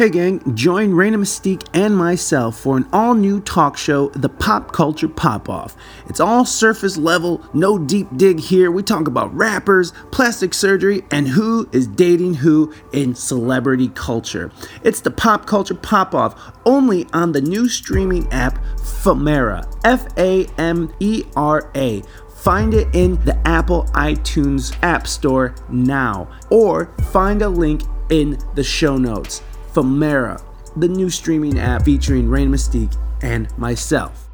Hey gang, join Reina Mystique and myself for an all new talk show, The Pop Culture Pop Off. It's all surface level, no deep dig here. We talk about rappers, plastic surgery, and who is dating who in celebrity culture. It's the Pop Culture Pop Off only on the new streaming app Famera. F A M E R A. Find it in the Apple iTunes App Store now, or find a link in the show notes. Famera, the new streaming app featuring Reina Mystique and myself.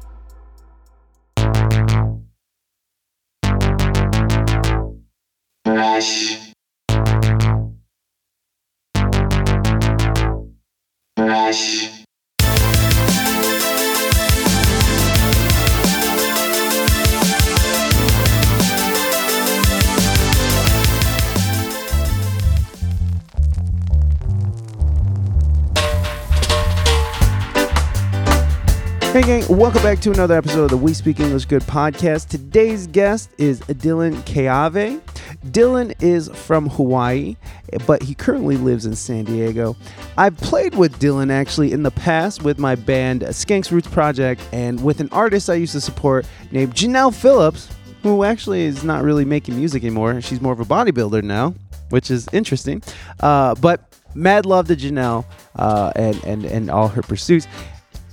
Hey gang, welcome back to another episode of the We Speak English Good podcast. Today's guest is Dylan Keawe. Dylan is from Hawaii, but he currently lives in San Diego. I've played with Dylan actually in the past with my band Skanks Roots Project and with an artist I used to support named Janelle Phillips, who actually is not really making music anymore. She's more of a bodybuilder now, which is interesting. Uh, but mad love to Janelle uh, and, and, and all her pursuits.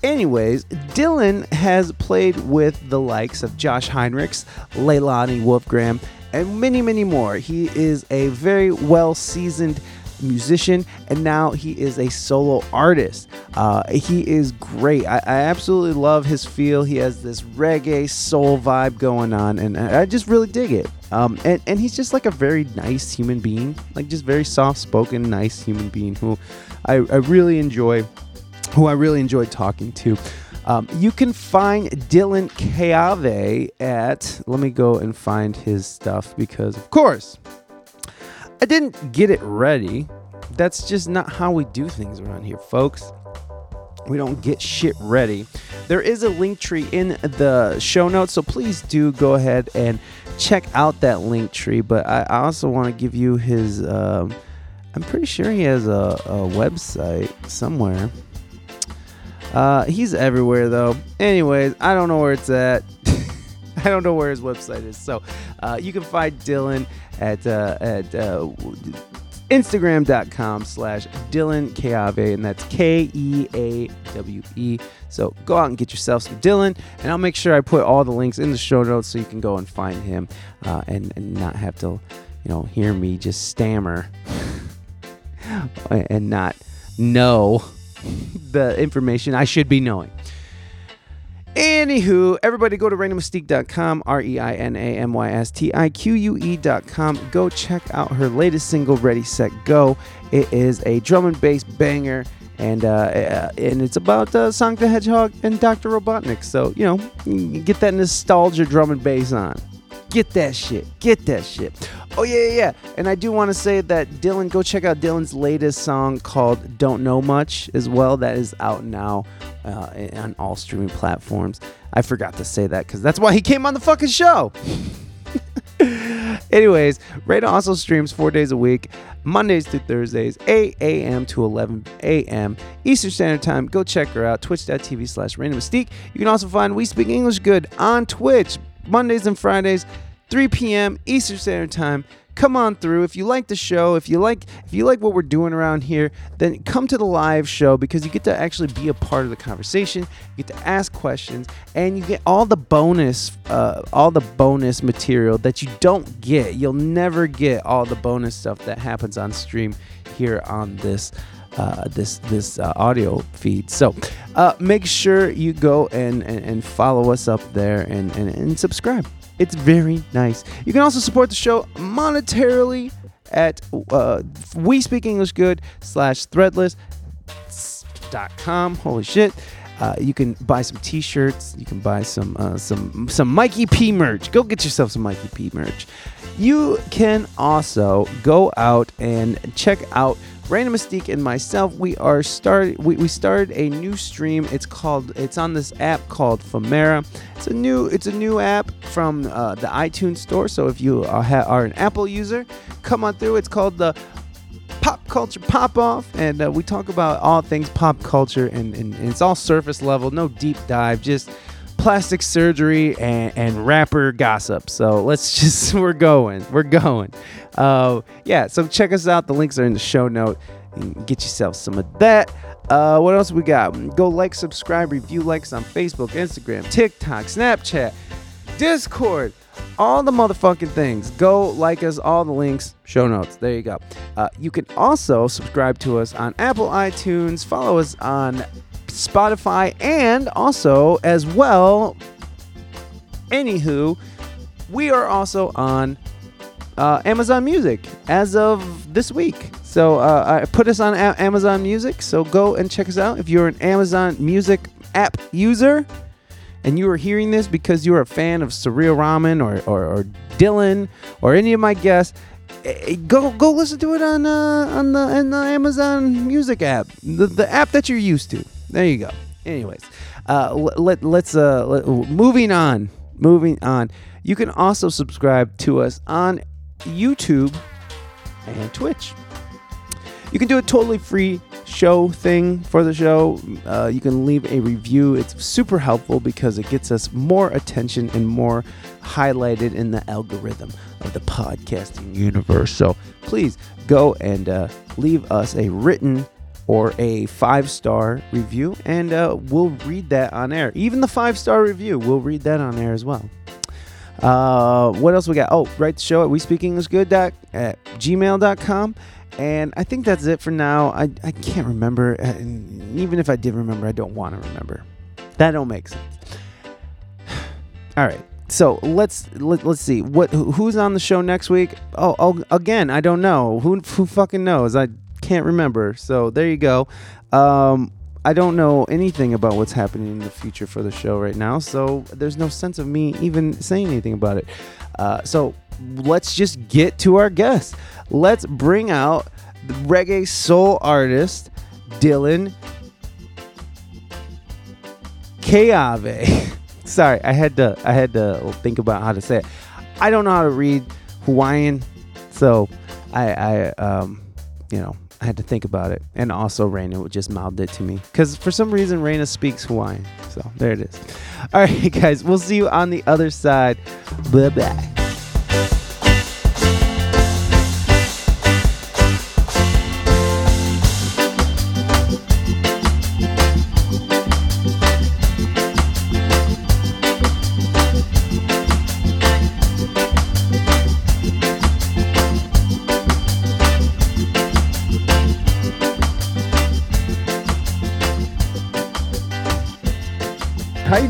Anyways, Dylan has played with the likes of Josh Heinrichs, Leilani Wolfgram, and many, many more. He is a very well seasoned musician and now he is a solo artist. Uh, he is great. I, I absolutely love his feel. He has this reggae soul vibe going on, and I just really dig it. Um, and, and he's just like a very nice human being, like just very soft spoken, nice human being who I, I really enjoy who I really enjoyed talking to. Um, you can find Dylan Keawe at, let me go and find his stuff because, of course, I didn't get it ready. That's just not how we do things around here, folks. We don't get shit ready. There is a link tree in the show notes, so please do go ahead and check out that link tree. But I also want to give you his. Um, I'm pretty sure he has a, a website somewhere. Uh, he's everywhere though. Anyways, I don't know where it's at. I don't know where his website is. So uh, you can find Dylan at uh, at uh, Instagram.com slash Dylan Keawe, and that's K E A W E. So go out and get yourself some Dylan, and I'll make sure I put all the links in the show notes so you can go and find him uh, and, and not have to, you know, hear me just stammer and not know the information I should be knowing. Anywho, everybody go to reinamystique.com, R E I N A M Y S T I Q U E.com. Go check out her latest single, Ready, Set, Go. It is a drum and bass banger, and uh, uh, and it's about uh, Sonic the Hedgehog and Dr. Robotnik. So, you know, get that nostalgia drum and bass on. Get that shit. Get that shit. Oh, yeah, yeah, yeah. And I do want to say that Dylan, go check out Dylan's latest song called Don't Know Much as well. That is out now uh, on all streaming platforms. I forgot to say that because that's why he came on the fucking show. Anyways, Rada also streams four days a week, Mondays through Thursdays, 8 a.m. to 11 a.m. Eastern Standard Time. Go check her out, twitch.tv slash Reina Mystique. You can also find We Speak English Good on Twitch, Mondays and Fridays, 3 p.m. Eastern Standard Time. Come on through. If you like the show, if you like if you like what we're doing around here, then come to the live show because you get to actually be a part of the conversation. You get to ask questions, and you get all the bonus, uh, all the bonus material that you don't get. You'll never get all the bonus stuff that happens on stream here on this uh, this this uh, audio feed. So uh, make sure you go and, and, and follow us up there and, and, and subscribe. It's very nice. You can also support the show monetarily at uh, we speak English good slash threadless dot com. Holy shit. Uh, you can buy some T-shirts. You can buy some uh, some some Mikey P merch. Go get yourself some Mikey P merch. You can also go out and check out Random Mystique and myself. We are start we, we started a new stream. It's called it's on this app called Famera. It's a new it's a new app from uh, the iTunes store. So if you are, ha- are an Apple user, come on through. It's called the Pop Culture Pop Off, and uh, we talk about all things pop culture, and, and, and it's all surface level, no deep dive, just plastic surgery and, and rapper gossip. So let's just, we're going, we're going. Uh, yeah, so check us out. The links are in the show note. Get yourself some of that. Uh, what else we got? Go like, subscribe, review likes on Facebook, Instagram, TikTok, Snapchat, Discord, all the motherfucking things. Go like us, all the links, show notes. There you go. Uh, you can also subscribe to us on Apple iTunes, follow us on Spotify, and also, as well, anywho, we are also on uh, Amazon Music as of this week. So uh, I put us on a- Amazon Music. So go and check us out. If you're an Amazon Music app user and you are hearing this because you're a fan of Surreal Ramen or, or, or Dylan or any of my guests, eh, eh, go go listen to it on uh, on the in the Amazon Music app, the, the app that you're used to. There you go. Anyways, uh, let, let's uh, let, moving on. Moving on. You can also subscribe to us on YouTube and Twitch. You can do a totally free show thing for the show. Uh, you can leave a review. It's super helpful because it gets us more attention and more highlighted in the algorithm of the podcasting universe. So please go and uh, leave us a written or a five star review, and uh, we'll read that on air. Even the five star review, we'll read that on air as well. Uh, what else we got? Oh, write the show at we speak english good at gmail.com. And I think that's it for now. I, I can't remember. And even if I did remember, I don't want to remember. That don't make sense. All right. So let's let, let's see what who's on the show next week. Oh, oh again, I don't know. Who who fucking knows? I can't remember. So there you go. Um, I don't know anything about what's happening in the future for the show right now, so there's no sense of me even saying anything about it. Uh, so let's just get to our guest. Let's bring out the reggae soul artist Dylan Keawe. Sorry, I had to I had to think about how to say it. I don't know how to read Hawaiian, so I I um you know I had to think about it. And also, Reina just mouthed it to me. Because for some reason, Reina speaks Hawaiian. So there it is. All right, guys, we'll see you on the other side. Bye bye.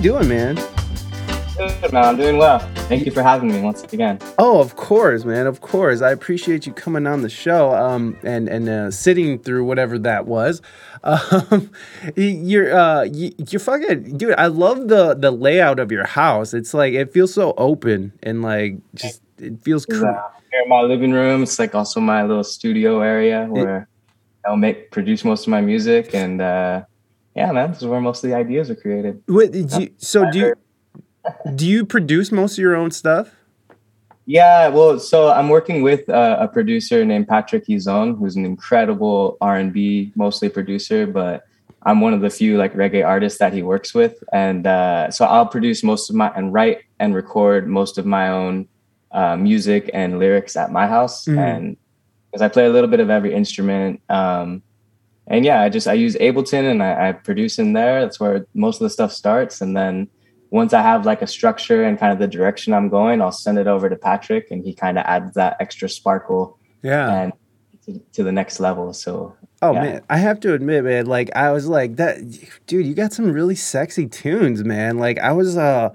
Doing, man? Good, man. I'm doing well. Thank you for having me once again. Oh, of course, man. Of course. I appreciate you coming on the show um, and and uh, sitting through whatever that was. Um, you're uh, you're fucking dude. I love the the layout of your house. It's like it feels so open and like just it feels cool. Uh, here in my living room, it's like also my little studio area where it, I'll make produce most of my music and. Uh, yeah, man, this is where most of the ideas are created. What, you, so do you do you produce most of your own stuff? Yeah, well, so I'm working with uh, a producer named Patrick Izon, who's an incredible R&B mostly producer, but I'm one of the few like reggae artists that he works with, and uh, so I'll produce most of my and write and record most of my own uh, music and lyrics at my house, mm. and because I play a little bit of every instrument. Um, and yeah, I just I use Ableton and I, I, produce in there. That's where most of the stuff starts. And then once I have like a structure and kind of the direction I'm going, I'll send it over to Patrick, and he kind of adds that extra sparkle. Yeah. And to, to the next level. So. Oh yeah. man, I have to admit, man, like I was like that, dude. You got some really sexy tunes, man. Like I was, uh,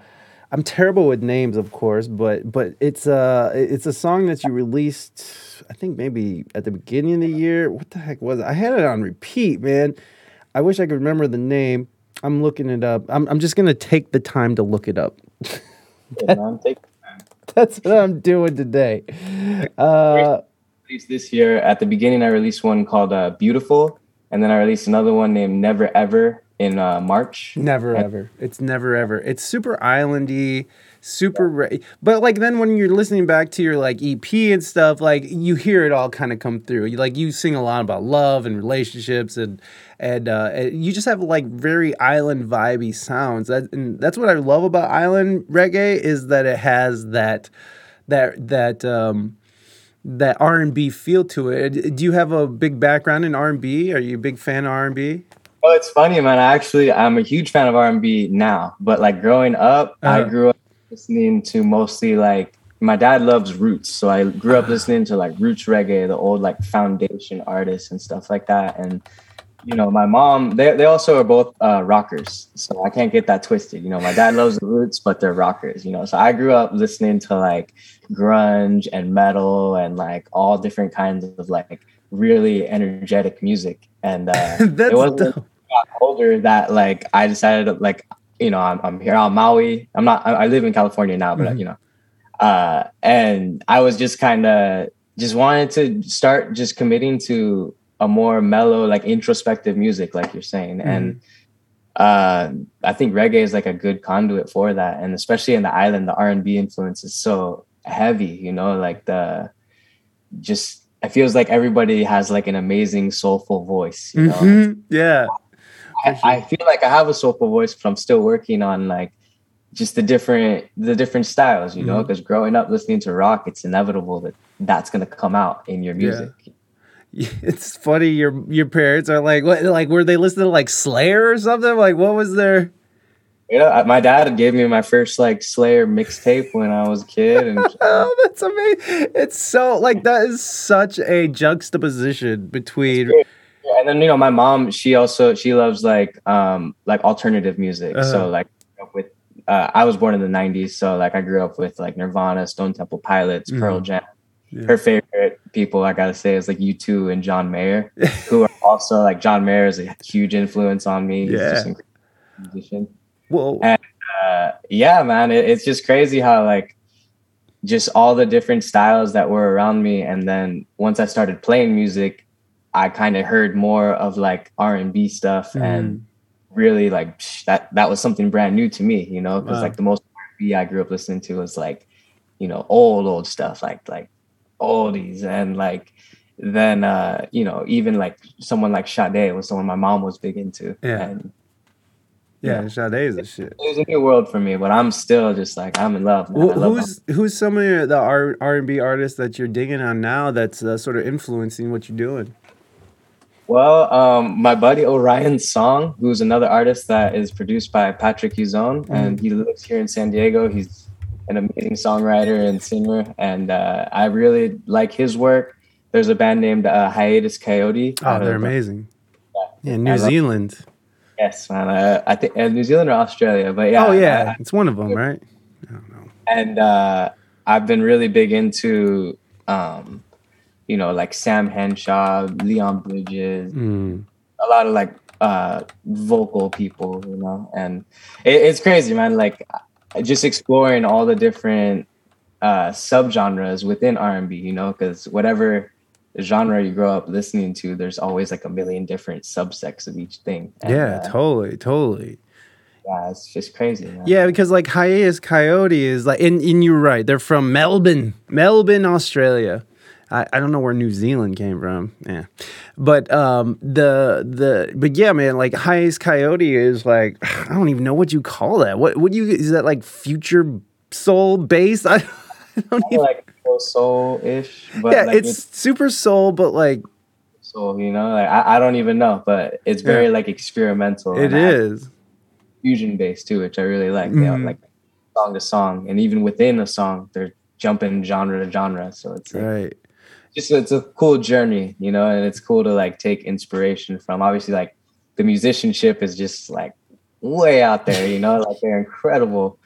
I'm terrible with names, of course, but but it's uh it's a song that you released I think maybe at the beginning of the year. What the heck was it? I had it on repeat, man. I wish I could remember the name. I'm looking it up. I'm I'm just gonna take the time to look it up. that, that's what I'm doing today. Uh, this year at the beginning, I released one called uh, "Beautiful," and then I released another one named Never Ever in uh, March. Never ever. It's never ever. It's super islandy, super. Ra- but like then when you're listening back to your like EP and stuff, like you hear it all kind of come through. You like you sing a lot about love and relationships and and uh, and you just have like very island vibey sounds. That and that's what I love about island reggae is that it has that that that um that R&B feel to it. Do you have a big background in R&B? Are you a big fan of R&B? Well, it's funny, man. I actually I'm a huge fan of R&B now, but like growing up, I Uh-huh. grew up listening to mostly like my dad loves roots, so I grew up listening to like roots reggae, the old like foundation artists and stuff like that. And you know, my mom, they they also are both uh, rockers, so I can't get that twisted. You know, my dad loves the roots, but they're rockers. You know, so I grew up listening to like grunge and metal and like all different kinds of like really energetic music. And uh, That's it wasn't dope. Got older that like I decided like you know I'm, I'm here on Maui. I'm not. I, live in California now, but Mhm. you know, uh, and I was just kind of just wanted to start just committing to a more mellow, like introspective music, like you're saying, and uh, I think reggae is like a good conduit for that, and especially in the island, the R and B influence is so heavy. You know, like the just it feels like everybody has like an amazing soulful voice. You know, Mhm. Yeah. I, I feel like I have a soulful voice, but I'm still working on like just the different the different styles, you know. Mhm. Because growing up listening to rock, it's inevitable that that's gonna come out in your Yeah. music. It's funny your your parents are like what like were they listening to like Slayer or something? Like what was their You know, my dad gave me my first like Slayer mixtape when I was a kid, and Oh, that's amazing. It's so like that is such a juxtaposition between and then you know my mom, she also she loves like um like alternative music. Uh-huh. So like with uh, I was born in the '90s, so like I grew up with like Nirvana, Stone Temple Pilots, Pearl Mhm. Jam. Yeah. her favorite people I gotta say is like U2 and John Mayer, who are also like John Mayer is a huge influence on me. He's Yeah. just an incredible musician. Whoa. And- Uh, yeah, man, it, it's just crazy how like just all the different styles that were around me, and then once I started playing music, I kind of heard more of like R and B stuff, Mm-hmm. and really like psh, that that was something brand new to me, you know, because Wow. like the most R&B I grew up listening to was like, you know, old old stuff, like like oldies, and like then uh, you know even like someone like Sade was someone my mom was big into, Yeah. and yeah, yeah. Sade is a shit. it was a new world for me, but I'm still just like I'm in love. Love who's who's some of the R R and B artists that you're digging on now that's uh, sort of influencing what you're doing? Well, um, my buddy Orion Song, who's another artist that is produced by Patrick Huzon, and he lives here in San Diego. He's an amazing songwriter and singer, and uh, I really like his work. There's a band named uh, Hiatus Kaiyote. Oh, they're amazing. Yeah, I New love- Zealand. Yes, man. Uh, I think uh, New Zealand or Australia, but yeah. oh I- yeah, it's one of them, right? I don't know. and uh, I've been really big into, um, you know, like Sam Henshaw, Leon Bridges, Mm. a lot of like uh, vocal people, you know, and it, it's crazy, man. Like just exploring all the different uh, subgenres within R and B, you know, because whatever genre you grow up listening to, there's always like a million different subsects of each thing. And, Yeah, uh, totally, totally. yeah, it's just crazy. Man. Yeah, because like Hiatus Kaiyote is like, and, and you're right. They're from Melbourne, Melbourne, Australia. I, I don't know where New Zealand came from. Yeah, but um, the the but yeah, man, like Hiatus Kaiyote is like I don't even know what you call that. What what do you is that like future soul based? I, I don't even. like soul ish, but Yeah, like it's super soul, but like soul, you know, like I, I don't even know, but it's very Yeah. like experimental. it is. fusion based too, which I really like. You know, like song to song, and even within a song, they're jumping genre to genre. So it's like, Right. Just it's a cool journey, you know, and it's cool to like take inspiration from. Obviously, like the musicianship is just like way out there, you know, like they're incredible.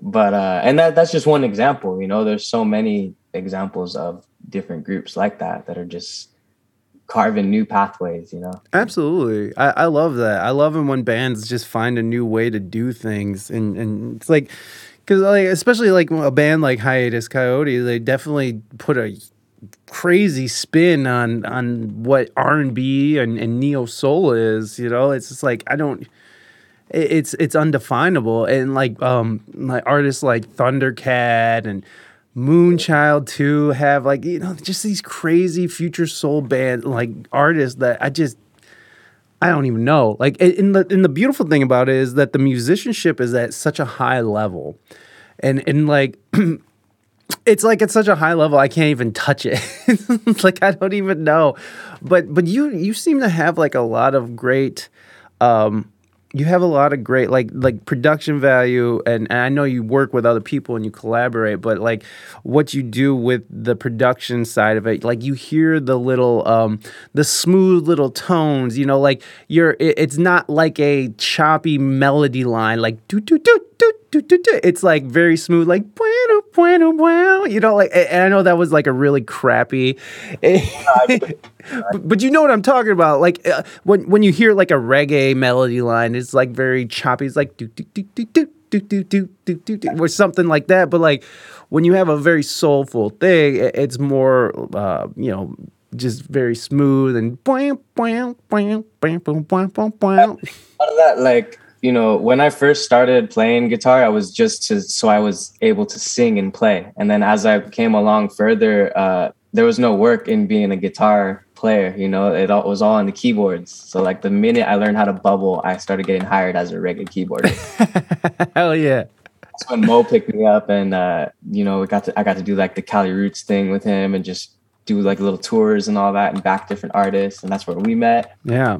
But uh, and that that's just one example, you know. There's so many examples of different groups like that that are just carving new pathways, you know. Absolutely. I, I love that. I love when bands just find a new way to do things. And, and it's like, because like, especially like a band like Hiatus Kaiyote, they definitely put a crazy spin on on what R and B and neo soul is. You know, it's just like I don't. It's it's undefinable, and like um like artists like Thundercat and Moonchild too have like you know just these crazy future soul band like artists that I just I don't even know. Like in the in the beautiful thing about it is that the musicianship is at such a high level. And and like it's like at such a high level I can't even touch it. like I don't even know. But but you you seem to have like a lot of great um you have a lot of great like like production value and, and, I know you work with other people and you collaborate but like what you do with the production side of it like you hear the little um the smooth little tones you know like you're it, it's not like a choppy melody line like do do do it's like very smooth like bueno bueno bueno you know like and I know that was like a really crappy but, you know what I'm talking about. Like uh, when when you hear like a reggae melody line, it's like very choppy. It's like do do do do do do do do do do or something like that. But like when you have a very soulful thing, it's more uh, you know just very smooth and. Out of that, like you know, when I first started playing guitar, I was just to, so I was able to sing and play. And then as I came along further, uh, there was no work in being a guitar player. You know, it all, was all on the keyboards. So like the minute I learned how to bubble, I started getting hired as a regular keyboardist. Hell yeah! That's when Mo picked me up, and uh, you know, we got to I got to do like the Cali Roots thing with him, and just do like little tours and all that, and back different artists, and that's where we met. Yeah.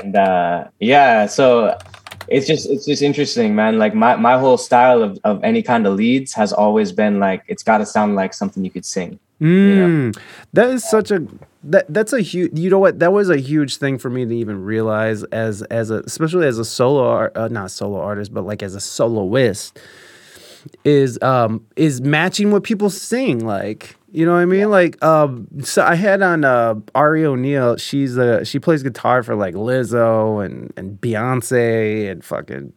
And uh, yeah, so it's just it's just interesting, man. Like my my whole style of of any kind of leads has always been like it's got to sound like something you could sing. Mm, That is such a that that's a huge. You know what? That was a huge thing for me to even realize as as a especially as a solo uh, not solo artist, but like as a soloist is um is matching what people sing like you know what I mean? Like, um, so I had on uh, Ari O'Neill. She's a she plays guitar for like Lizzo and and Beyonce and fucking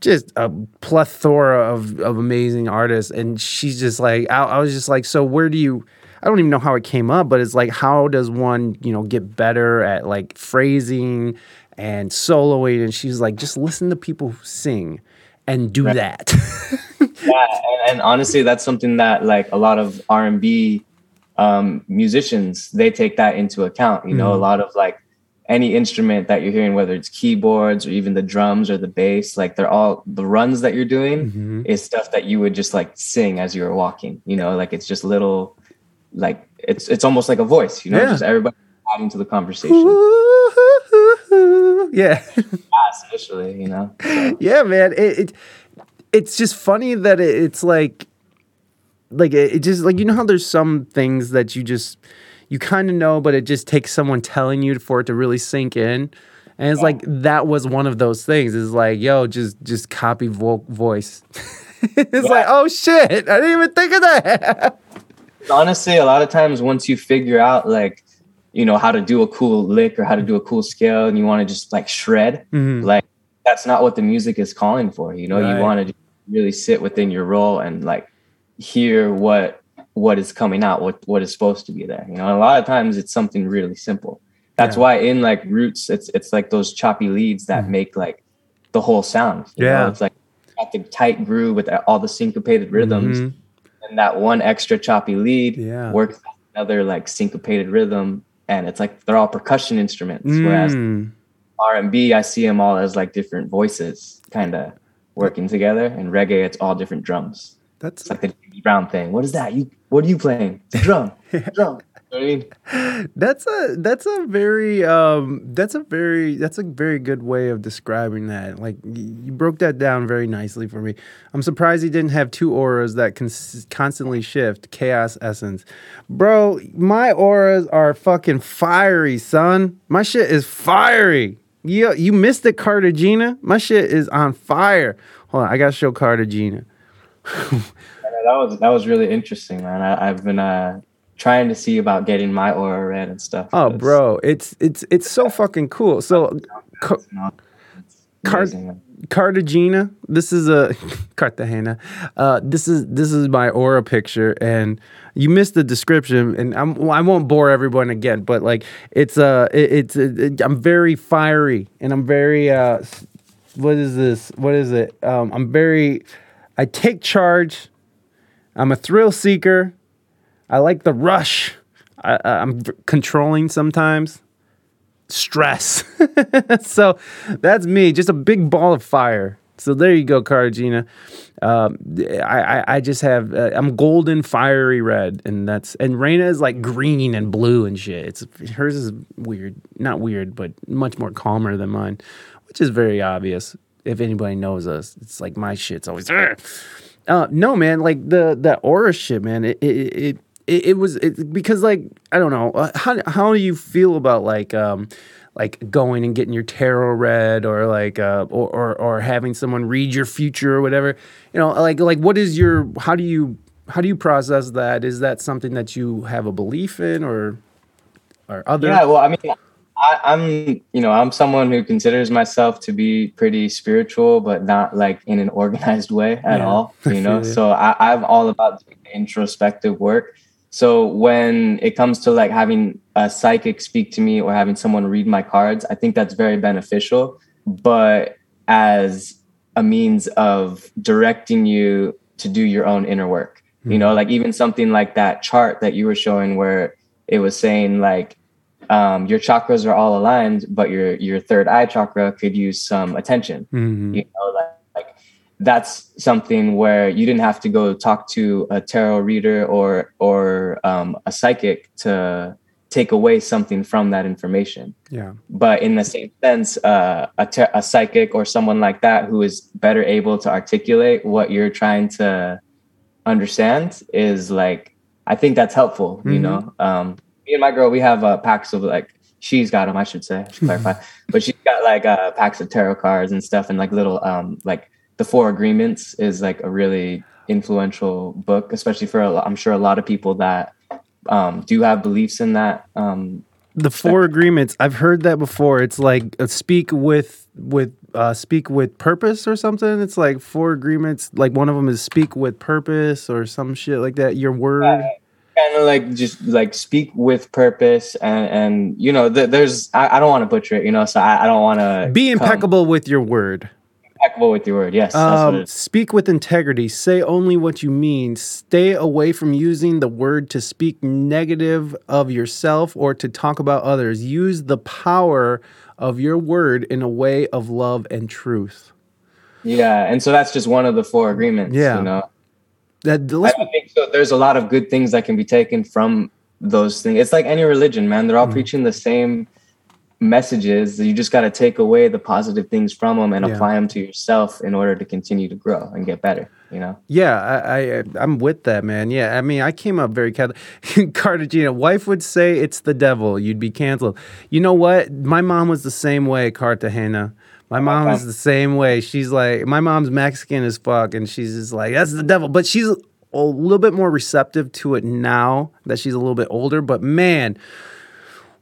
just a plethora of, of amazing artists. And she's just like, I, I was just like, so where do you? I don't even know how it came up, but it's like, how does one, you know, get better at like phrasing and soloing? And she's like, just listen to people who sing and do right. that. yeah, and, and, honestly, that's something that like a lot of R and B um, musicians they take that into account. You know, mm-hmm. a lot of like any instrument that you're hearing, whether it's keyboards or even the drums or the bass, like they're all the runs that you're doing mm-hmm. is stuff that you would just like sing as you were walking. You know, like it's just little, like it's it's almost like a voice. You know, yeah. just everybody adding to the conversation. yeah, initially. You know. So. Yeah, man. It, it it's just funny that it, it's like like it, it just like you know how there's some things that you just you kind of know, but it just takes someone telling you for it to really sink in. And it's yeah. like that was one of those things. It's like, yo, just just copy vo- voice. it's yeah. like, oh shit, I didn't even think of that. Honestly, a lot of times once you figure out like, you know, how to do a cool lick or how to do a cool scale, and you want to just like shred, mm-hmm. like that's not what the music is calling for. You know, right. you want to really sit within your role and like hear what what is coming out, what what is supposed to be there. You know, a lot of times it's something really simple. That's yeah. why in like roots, it's it's like those choppy leads that mm. make like the whole sound. yeah, know? it's like got the tight groove with all the syncopated rhythms, mm-hmm. and that one extra choppy lead yeah. works another like syncopated rhythm, and it's like they're all percussion instruments. Mm. Whereas R and B, I see them all as like different voices, kind of working together. And reggae, it's all different drums. That's it's like the James Brown thing. What is that? You what are you playing? Drum. Drum. I mean? That's a that's a very um that's a very that's a very good way of describing that. Like you broke that down very nicely for me. I'm surprised he didn't have two auras that can constantly shift. Chaos essence, bro. My auras are fucking fiery, son. My shit is fiery. You you missed it, Cartagena. My shit is on fire. Hold on, I gotta show Cartagena that was that was really interesting, man. I, have been uh, trying to see about getting my aura red and stuff. Oh, bro, it's it's it's so fucking cool. So, Car- Cartagena. This is a Cartagena. Uh, this is this is my aura picture, and you missed the description, and I'm, well, I won't bore everyone again, but like it's uh it, it's it, I'm very fiery, and I'm very uh what is this? What is it? Um, I'm very I take charge. I'm a thrill seeker. I like the rush. I, I'm controlling sometimes stress. so that's me, just a big ball of fire. So there you go, Cartagena. Um, I, I, I just have uh, I'm golden fiery red, and that's and Reina is like green and blue and shit. It's hers is weird, not weird, but much more calmer than mine, which is very obvious if anybody knows us. It's like my shit's always. Uh, no, man, like the the aura shit, man. It it, it it, it was it, because like I don't know uh, how how do you feel about like um like going and getting your tarot read or like uh or, or or having someone read your future or whatever? You know like like what is your how do you how do you process that? Is that something that you have a belief in or or other? Yeah well i mean I, i'm you know i'm someone who considers myself to be pretty spiritual but not like in an organized way at yeah. all you know? So I, i'm all about introspective work so when it comes to like having a psychic speak to me or having someone read my cards, I think that's very beneficial. But as a means of directing you to do your own inner work, mm-hmm. you know, hmm. like even something like that chart that you were showing where it was saying like um, your chakras are all aligned, but your your third eye chakra could use some attention. Mm-hmm. You know, like that's something where you didn't have to go talk to a tarot reader or or um, a psychic to take away something from that information. Yeah. But in the same sense, uh, a, ter- a psychic or someone like that who is better able to articulate what you're trying to understand is like, I think that's helpful. Mm-hmm. You know, um, me and my girl, we have uh, packs of like she's got them. I should say, I should clarify, but she's got like uh, packs of tarot cards and stuff, and like little um, like the Four Agreements is like a really influential book, especially for i I'm sure a lot of people that um, do have beliefs in that. Um, the Four Agreements, I've heard that before. It's like a speak with with uh, speak with purpose or something. It's like four agreements. Like one of them is speak with purpose or some shit like that. Your word. Uh, kind of like just like speak with purpose and and you know th- there's I, I don't want to butcher it you know so I, I don't want to be impeccable come. with your word impeccable with your word. Yes. Um, speak with integrity. Say only what you mean. Stay away from using the word to speak negative of yourself or to talk about others. Use the power of your word in a way of love and truth. Yeah, and so that's just one of the four agreements. Yeah, you know. That, I think so. There's a lot of good things that can be taken from those things. It's like any religion, man. They're all mm-hmm. preaching the same messages you just got to take away the positive things from them and yeah. apply them to yourself in order to continue to grow and get better you know? Yeah i, I i'm with that man. Yeah i mean i came up very catholic cartagena. Wife would say it's the devil. You'd be canceled. You know what? My mom was the same way cartagena. My oh, mom is the same way. She's like my mom's mexican as fuck and she's just like that's the devil. But she's a little bit more receptive to it now that she's a little bit older. But man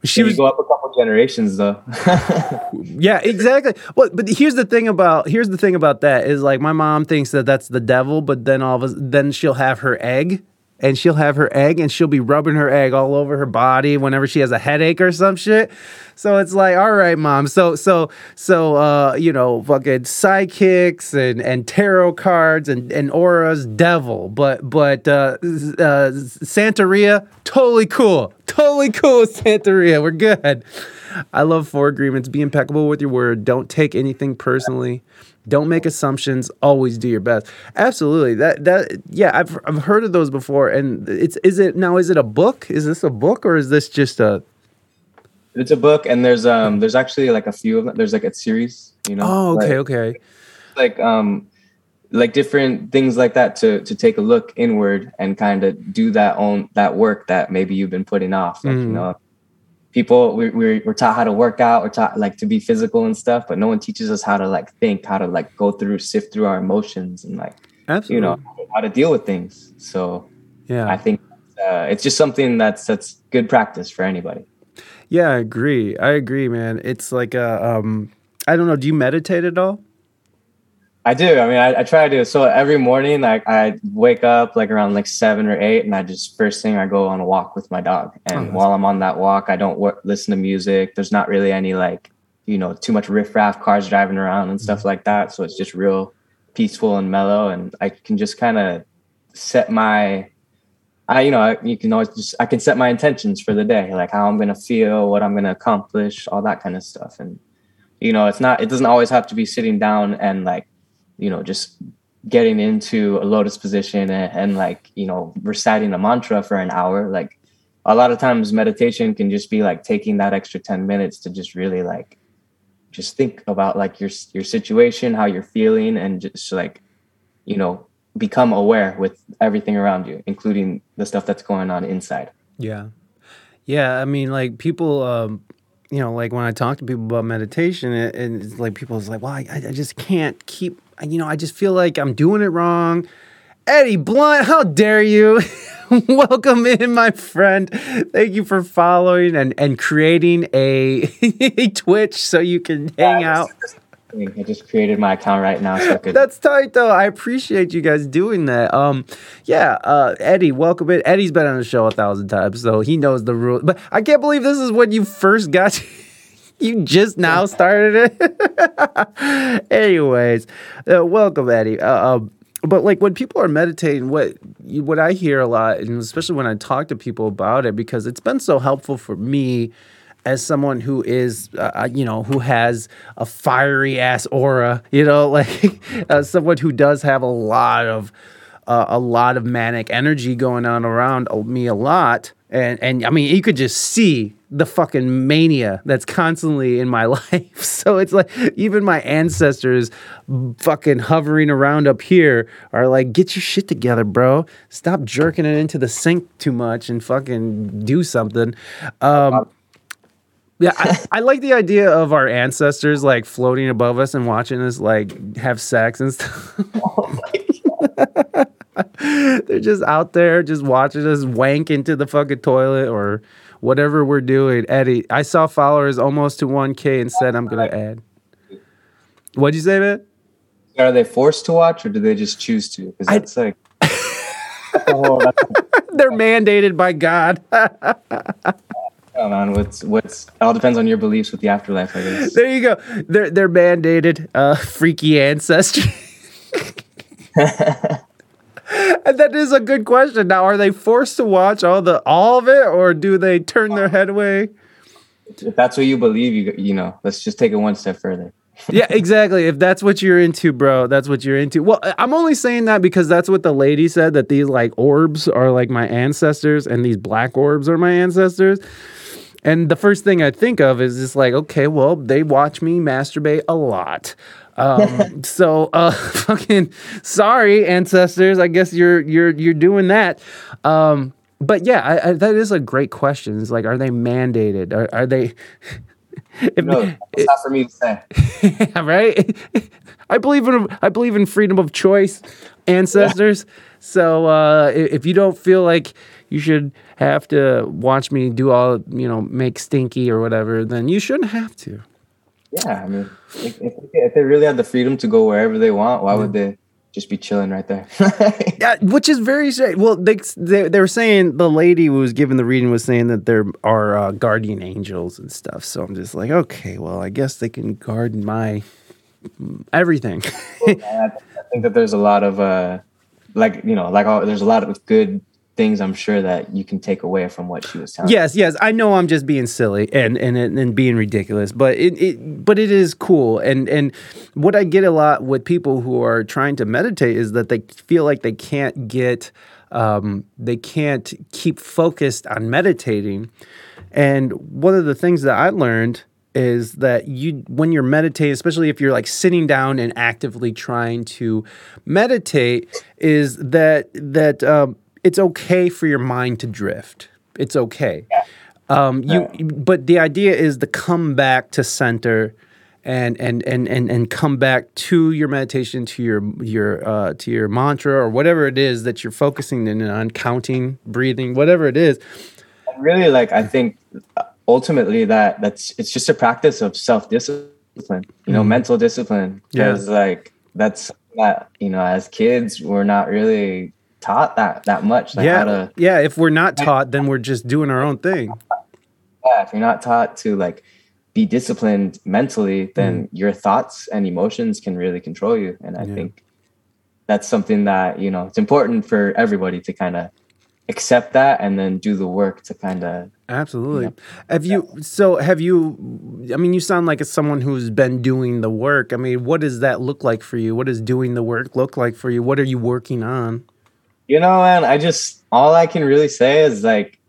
she was go up a couple generations though. yeah, exactly. Well, but here's the thing about here's the thing about that is like my mom thinks that that's the devil, but then all of a then she'll have her egg and she'll have her egg and she'll be rubbing her egg all over her body whenever she has a headache or some shit. So it's like, all right, mom. So so so uh, you know, fucking psychics and and tarot cards and and auras, devil. But but uh, uh Santeria, totally cool. Totally cool Santeria. We're good. I love four agreements. Be impeccable with your word. Don't take anything personally. Don't make assumptions. Always do your best. Absolutely. That that yeah, I've I've heard of those before. And it's is it now? Is it a book? Is this a book or is this just a? It's a book, and there's um there's actually like a few of them. There's like a series. You know. Oh, okay, like, okay. Like um like different things like that to to take a look inward and kind of do that own that work that maybe you've been putting off like mm. you know people we, we're, we're taught how to work out we're taught like to be physical and stuff but no one teaches us how to like think how to like go through sift through our emotions and like Absolutely. you know how to deal with things so yeah i think uh, it's just something that's that's good practice for anybody yeah i agree i agree man it's like a um I don't know. Do you meditate at all? I do. I mean, I, I, try to. So every morning, like I wake up like around like seven or eight, and I just first thing I go on a walk with my dog. And oh, while I'm on that walk, I don't work, listen to music. There's not really any like you know too much riffraff cars driving around and stuff mm-hmm. like that. So it's just real peaceful and mellow, and I can just kind of set my I, you know, you can always just, I can set my intentions for the day, like how I'm going to feel, what I'm going to accomplish, all that kind of stuff. And, you know, it's not, it doesn't always have to be sitting down and like you know, just getting into a lotus position and, and like, you know, reciting a mantra for an hour. Like a lot of times meditation can just be like taking that extra 10 minutes to just really like just think about like your your situation, how you're feeling and just like, you know, become aware with everything around you, including the stuff that's going on inside. Yeah. Yeah, I mean like people um you know, like when I talk to people about meditation, and it's like people is like, well, I, I just can't keep you know, I just feel like I'm doing it wrong. Eddie Blunt, how dare you? Welcome in, my friend. Thank you for following and, and creating a, a Twitch so you can hang yeah, out. I just created my account right now. So could... That's tight, though. I appreciate you guys doing that. Um, yeah, uh, Eddie, welcome in. Eddie's been on the show a thousand times, so he knows the rules. But I can't believe this is when you first got. You just now started it. Anyways, uh, welcome, Eddie. Uh, um, but like when people are meditating, what what I hear a lot, and especially when I talk to people about it, because it's been so helpful for me as someone who is, uh, uh you know, who has a fiery ass aura, you know, like uh, someone who does have a lot of uh, a lot of manic energy going on around me a lot, and and I mean, you could just see the fucking mania that's constantly in my life. So it's like even my ancestors fucking hovering around up here are like, get your shit together, bro. Stop jerking it into the sink too much and fucking do something. Um, yeah, I, I, like the idea of our ancestors like floating above us and watching us like have sex and stuff. They're just out there just watching us wank into the fucking toilet or whatever we're doing. Eddie, I saw followers almost to 1K and said I'm going to add. What'd you say, man? Are they forced to watch or do they just choose to? Because that's I, like. They're mandated by God. Oh man, what's what's all depends on your beliefs with the afterlife, I guess. There you go. They're they're mandated uh freaky ancestry. And that is a good question. Now, are they forced to watch all the all of it, or do they turn their head away? If that's what you believe, you you know, let's just take it one step further. yeah, exactly. If that's what you're into, bro, that's what you're into. Well, I'm only saying that because that's what the lady said that these like orbs are like my ancestors and these black orbs are my ancestors. And the first thing I think of is just like, okay, well, they watch me masturbate a lot. Um, so uh, fucking sorry, ancestors. I guess you're you're you're doing that. Um, but yeah, I, I, that is a great question. It's like, are they mandated? Are, are they? if, no, it's not for me to say. right? I believe in I believe in freedom of choice, ancestors. Yeah. So uh, if you don't feel like you should have to watch me do all you know, make stinky or whatever, then you shouldn't have to. Yeah, I mean, if, if, if, they really had the freedom to go wherever they want, why would they just be chilling right there? yeah, which is very strange. Well, they, they, they were saying the lady who was giving the reading was saying that there are uh, guardian angels and stuff. So I'm just like, okay, well, I guess they can guard my everything. well, I think that there's a lot of uh, like you know, like all, there's a lot of good things I'm sure that you can take away from what she was telling. Yes, yes, I know I'm just being silly and and and being ridiculous, but it, it but it is cool. And and what I get a lot with people who are trying to meditate is that they feel like they can't get um, they can't keep focused on meditating. And one of the things that I learned is that you when you're meditating especially if you're like sitting down and actively trying to meditate is that that um, it's okay for your mind to drift. It's okay. Yeah. Um, you, yeah. but the idea is to come back to center, and and and and and come back to your meditation, to your your uh, to your mantra or whatever it is that you're focusing in on, counting, breathing, whatever it is. And really, like I think ultimately that that's it's just a practice of self discipline you know, Mhm. mental discipline. Yeah. Because like that's that, you know, as kids, we're not really taught that that much. Like how yeah, to yeah. If we're not taught, then we're just doing our own thing. yeah, if you're not taught to like be disciplined mentally, then mm. your thoughts and emotions can really control you. And I Yeah. think that's something that, you know, it's important for everybody to kind of accept that and then do the work to kind of Absolutely. Have you? So have you? I mean, you sound like someone who's been doing the work. I mean, what does that look like for you? What does doing the work look like for you? What are you working on? You know, man, I just all I can really say is like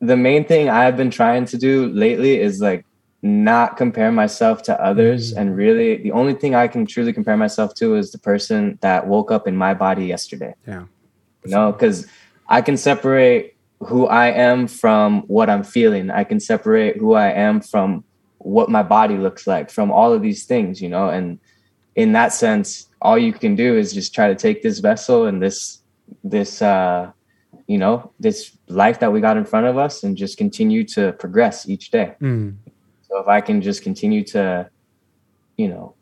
the main thing I've been trying to do lately is like not compare myself to others Mhm. and really the only thing I can truly compare myself to is the person that woke up in my body yesterday. Yeah. You know, cuz I can separate who I am from what I'm feeling. I can separate who I am from what my body looks like from all of these things, you know, and in that sense all you can do is just try to take this vessel and this this uh you know this life that we got in front of us and just continue to progress each day Mm. so if i can just continue to you know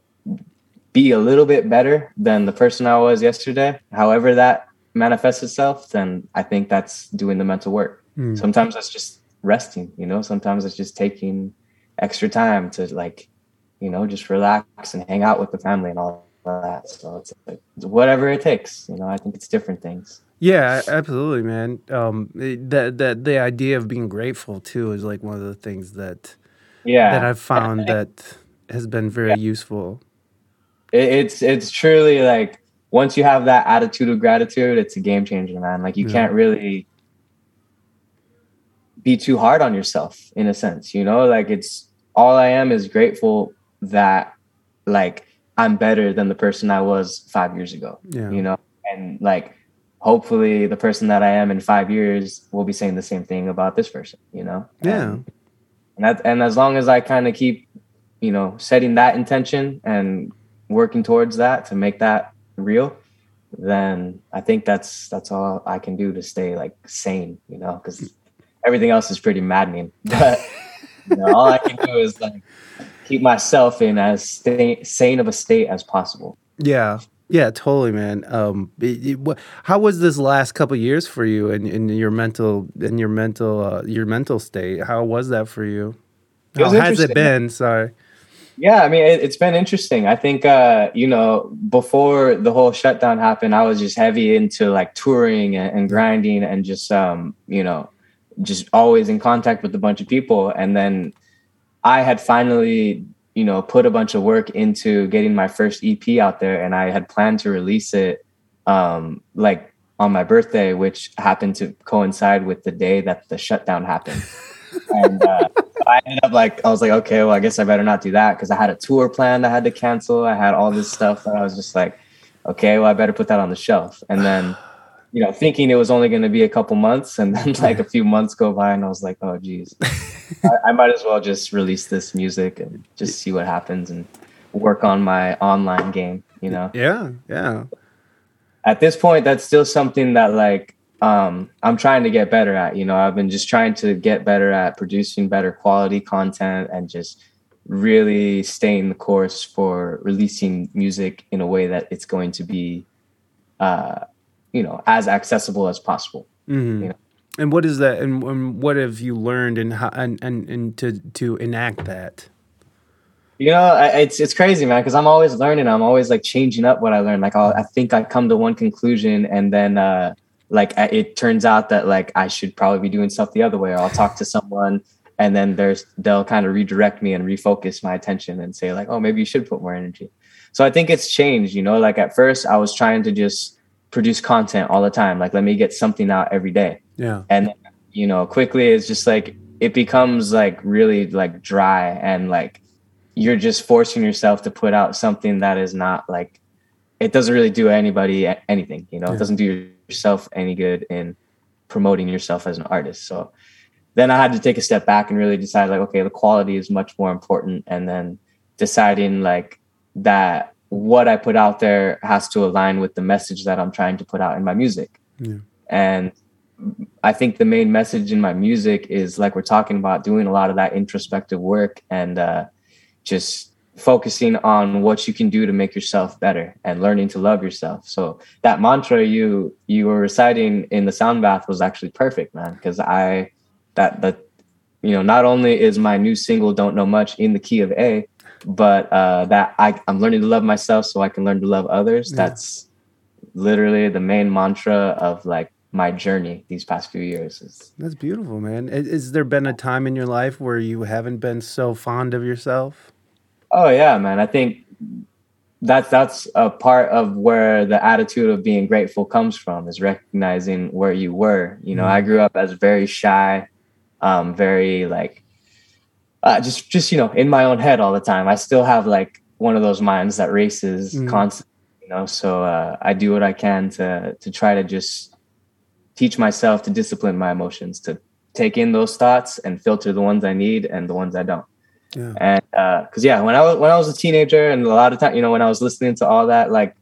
be a little bit better than the person i was yesterday however that manifests itself then i think that's doing the mental work Mm. sometimes that's just resting you know sometimes it's just taking extra time to like you know just relax and hang out with the family and all that so it's like whatever it takes you know i think it's different things Yeah, absolutely, man. Um, that that the idea of being grateful too is like one of the things that yeah that I've found that has been very useful. it, it's it's truly like once you have that attitude of gratitude it's a game changer man like you Yeah. can't really be too hard on yourself in a sense you know like it's all i am is grateful that like i'm better than the person i was five years ago Yeah. you know and like hopefully the person that i am in five years will be saying the same thing about this person you know Yeah. and, and that and as long as i kind of keep you know setting that intention and working towards that to make that real then i think that's that's all i can do to stay like sane you know because everything else is pretty maddening but you know, all i can do is like keep myself in as sane of a state as possible Yeah. Yeah, totally, man. Um, it- it- how was this last couple years for you and in, your mental in your mental uh, your mental state? How was that for you? It How has it been? Sorry. Yeah, I mean, it, it's been interesting. I think, uh, you know, before the whole shutdown happened, I was just heavy into like touring and, and grinding and just, um, you know, just always in contact with a bunch of people. And then I had finally, you know, put a bunch of work into getting my first EP out there, and I had planned to release it, um, like on my birthday, which happened to coincide with the day that the shutdown happened. and uh, I ended up like I was like, okay, well, I guess I better not do that because I had a tour planned I had to cancel. I had all this stuff that I was just like, okay, well, I better put that on the shelf. And then, you know, thinking it was only going to be a couple months, and then like a few months go by, and I was like, oh, geez, I, I might as well just release this music and just see what happens and work on my online game. You know, Yeah, yeah. at this point that's still something that like um i'm trying to get better at you know i've been just trying to get better at producing better quality content and just really staying the course for releasing music in a way that it's going to be uh you know as accessible as possible Mhm. You know. And what is that? And, and what have you learned and how and, and, and to to enact that? You know, it's it's crazy, man, because I'm always learning. I'm always like changing up what I learn. Like, I'll, I think I come to one conclusion, and then uh, like it turns out that like I should probably be doing stuff the other way. Or I'll talk to someone, and then there's they'll kind of redirect me and refocus my attention and say like, oh, maybe you should put more energy. So I think it's changed. You know, like at first I was trying to just produce content all the time. Like, let me get something out every day Yeah. and you know quickly it's just like it becomes like really like dry and like you're just forcing yourself to put out something that is not like it doesn't really do anybody anything you know Yeah. it doesn't do yourself any good in promoting yourself as an artist so then i had to take a step back and really decide like okay the quality is much more important and then deciding like that what i put out there has to align with the message that i'm trying to put out in my music Yeah. and I think the main message in my music is like we're talking about doing a lot of that introspective work and uh, just focusing on what you can do to make yourself better and learning to love yourself. So that mantra you you were reciting in the sound bath was actually perfect, man. Because I that that you know not only is my new single "Don't Know Much" in the key of A, but uh, that I I'm learning to love myself so I can learn to love others. Yeah. That's literally the main mantra of like my journey these past few years. Is, That's beautiful, man. Is there been a time in your life where you haven't been so fond of yourself? Oh yeah, man. I think that's that's a part of where the attitude of being grateful comes from is recognizing where you were. You know, mm. I grew up as very shy, um, very like uh, just just you know in my own head all the time. I still have like one of those minds that races mm. constantly. You know, so uh, I do what I can to to try to just teach myself to discipline my emotions, to take in those thoughts and filter the ones I need and the ones I don't. Yeah. And because uh, yeah, when I was when I was a teenager, and a lot of time, you know, when I was listening to all that like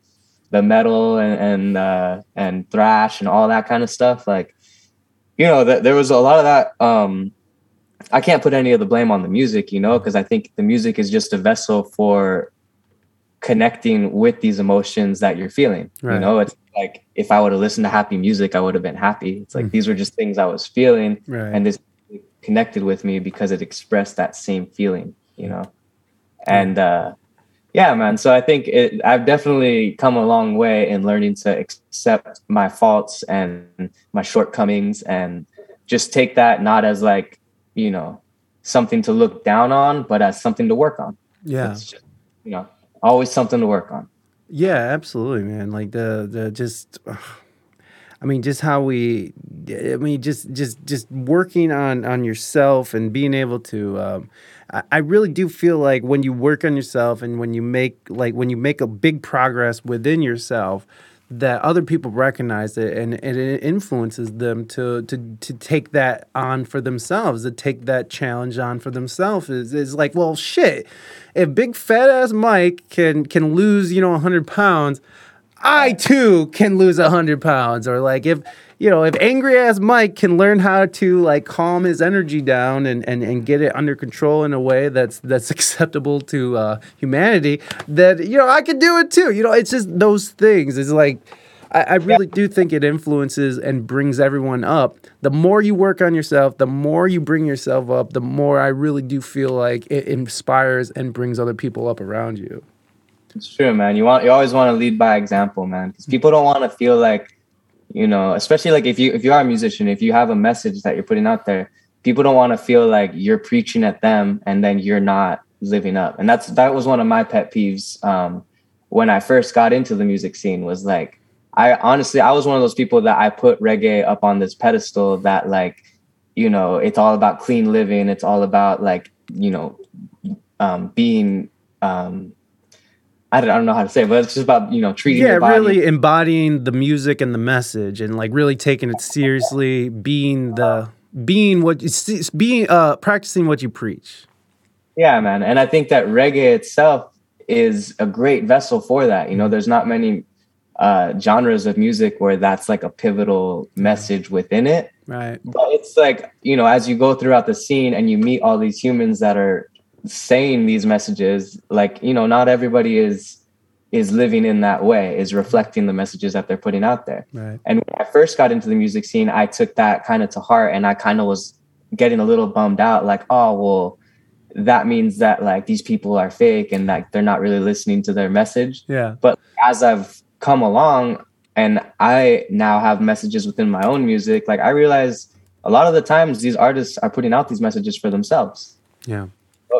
the metal and and uh, and thrash and all that kind of stuff, like you know, th- there was a lot of that. Um, I can't put any of the blame on the music, you know, because I think the music is just a vessel for connecting with these emotions that you're feeling. Right. You know, it's like if I would have listened to happy music, I would have been happy. It's like mm. these were just things I was feeling, right. and this connected with me because it expressed that same feeling, you know. And uh, yeah, man. So I think it, I've definitely come a long way in learning to accept my faults and my shortcomings, and just take that not as like you know something to look down on, but as something to work on. Yeah. Just, you know, always something to work on. Yeah, absolutely, man. Like the the just I mean, just how we, I mean, just just just working on on yourself and being able to. Um, I, I really do feel like when you work on yourself and when you make like when you make a big progress within yourself, that other people recognize it and, and it influences them to, to to take that on for themselves to take that challenge on for themselves. Is, is like well shit if big fat ass mike can can lose you know 100 pounds I too can lose hundred pounds, or like if you know if angry ass Mike can learn how to like calm his energy down and and, and get it under control in a way that's that's acceptable to uh, humanity, that you know I can do it too. You know, it's just those things. It's like. I, I really do think it influences and brings everyone up. The more you work on yourself, the more you bring yourself up, the more I really do feel like it inspires and brings other people up around you. It's true, man. You want you always want to lead by example, man, because people don't want to feel like, you know, especially like if you if you are a musician, if you have a message that you're putting out there, people don't want to feel like you're preaching at them and then you're not living up. And that's that was one of my pet peeves um, when I first got into the music scene. Was like, I honestly I was one of those people that I put reggae up on this pedestal that like, you know, it's all about clean living. It's all about like, you know, um, being um, I don't, I don't know how to say it, but it's just about you know treating. Yeah, really embodying the music and the message, and like really taking it seriously, being the being what being uh practicing what you preach. Yeah, man, and I think that reggae itself is a great vessel for that. You know, there's not many uh, genres of music where that's like a pivotal message within it. Right. But it's like, you know, as you go throughout the scene and you meet all these humans that are saying these messages like you know not everybody is is living in that way is reflecting the messages that they're putting out there. Right. and when i first got into the music scene i took that kind of to heart and i kind of was getting a little bummed out like oh well that means that like these people are fake and like they're not really listening to their message. Yeah. But as i've come along and i now have messages within my own music like i realize a lot of the times these artists are putting out these messages for themselves. Yeah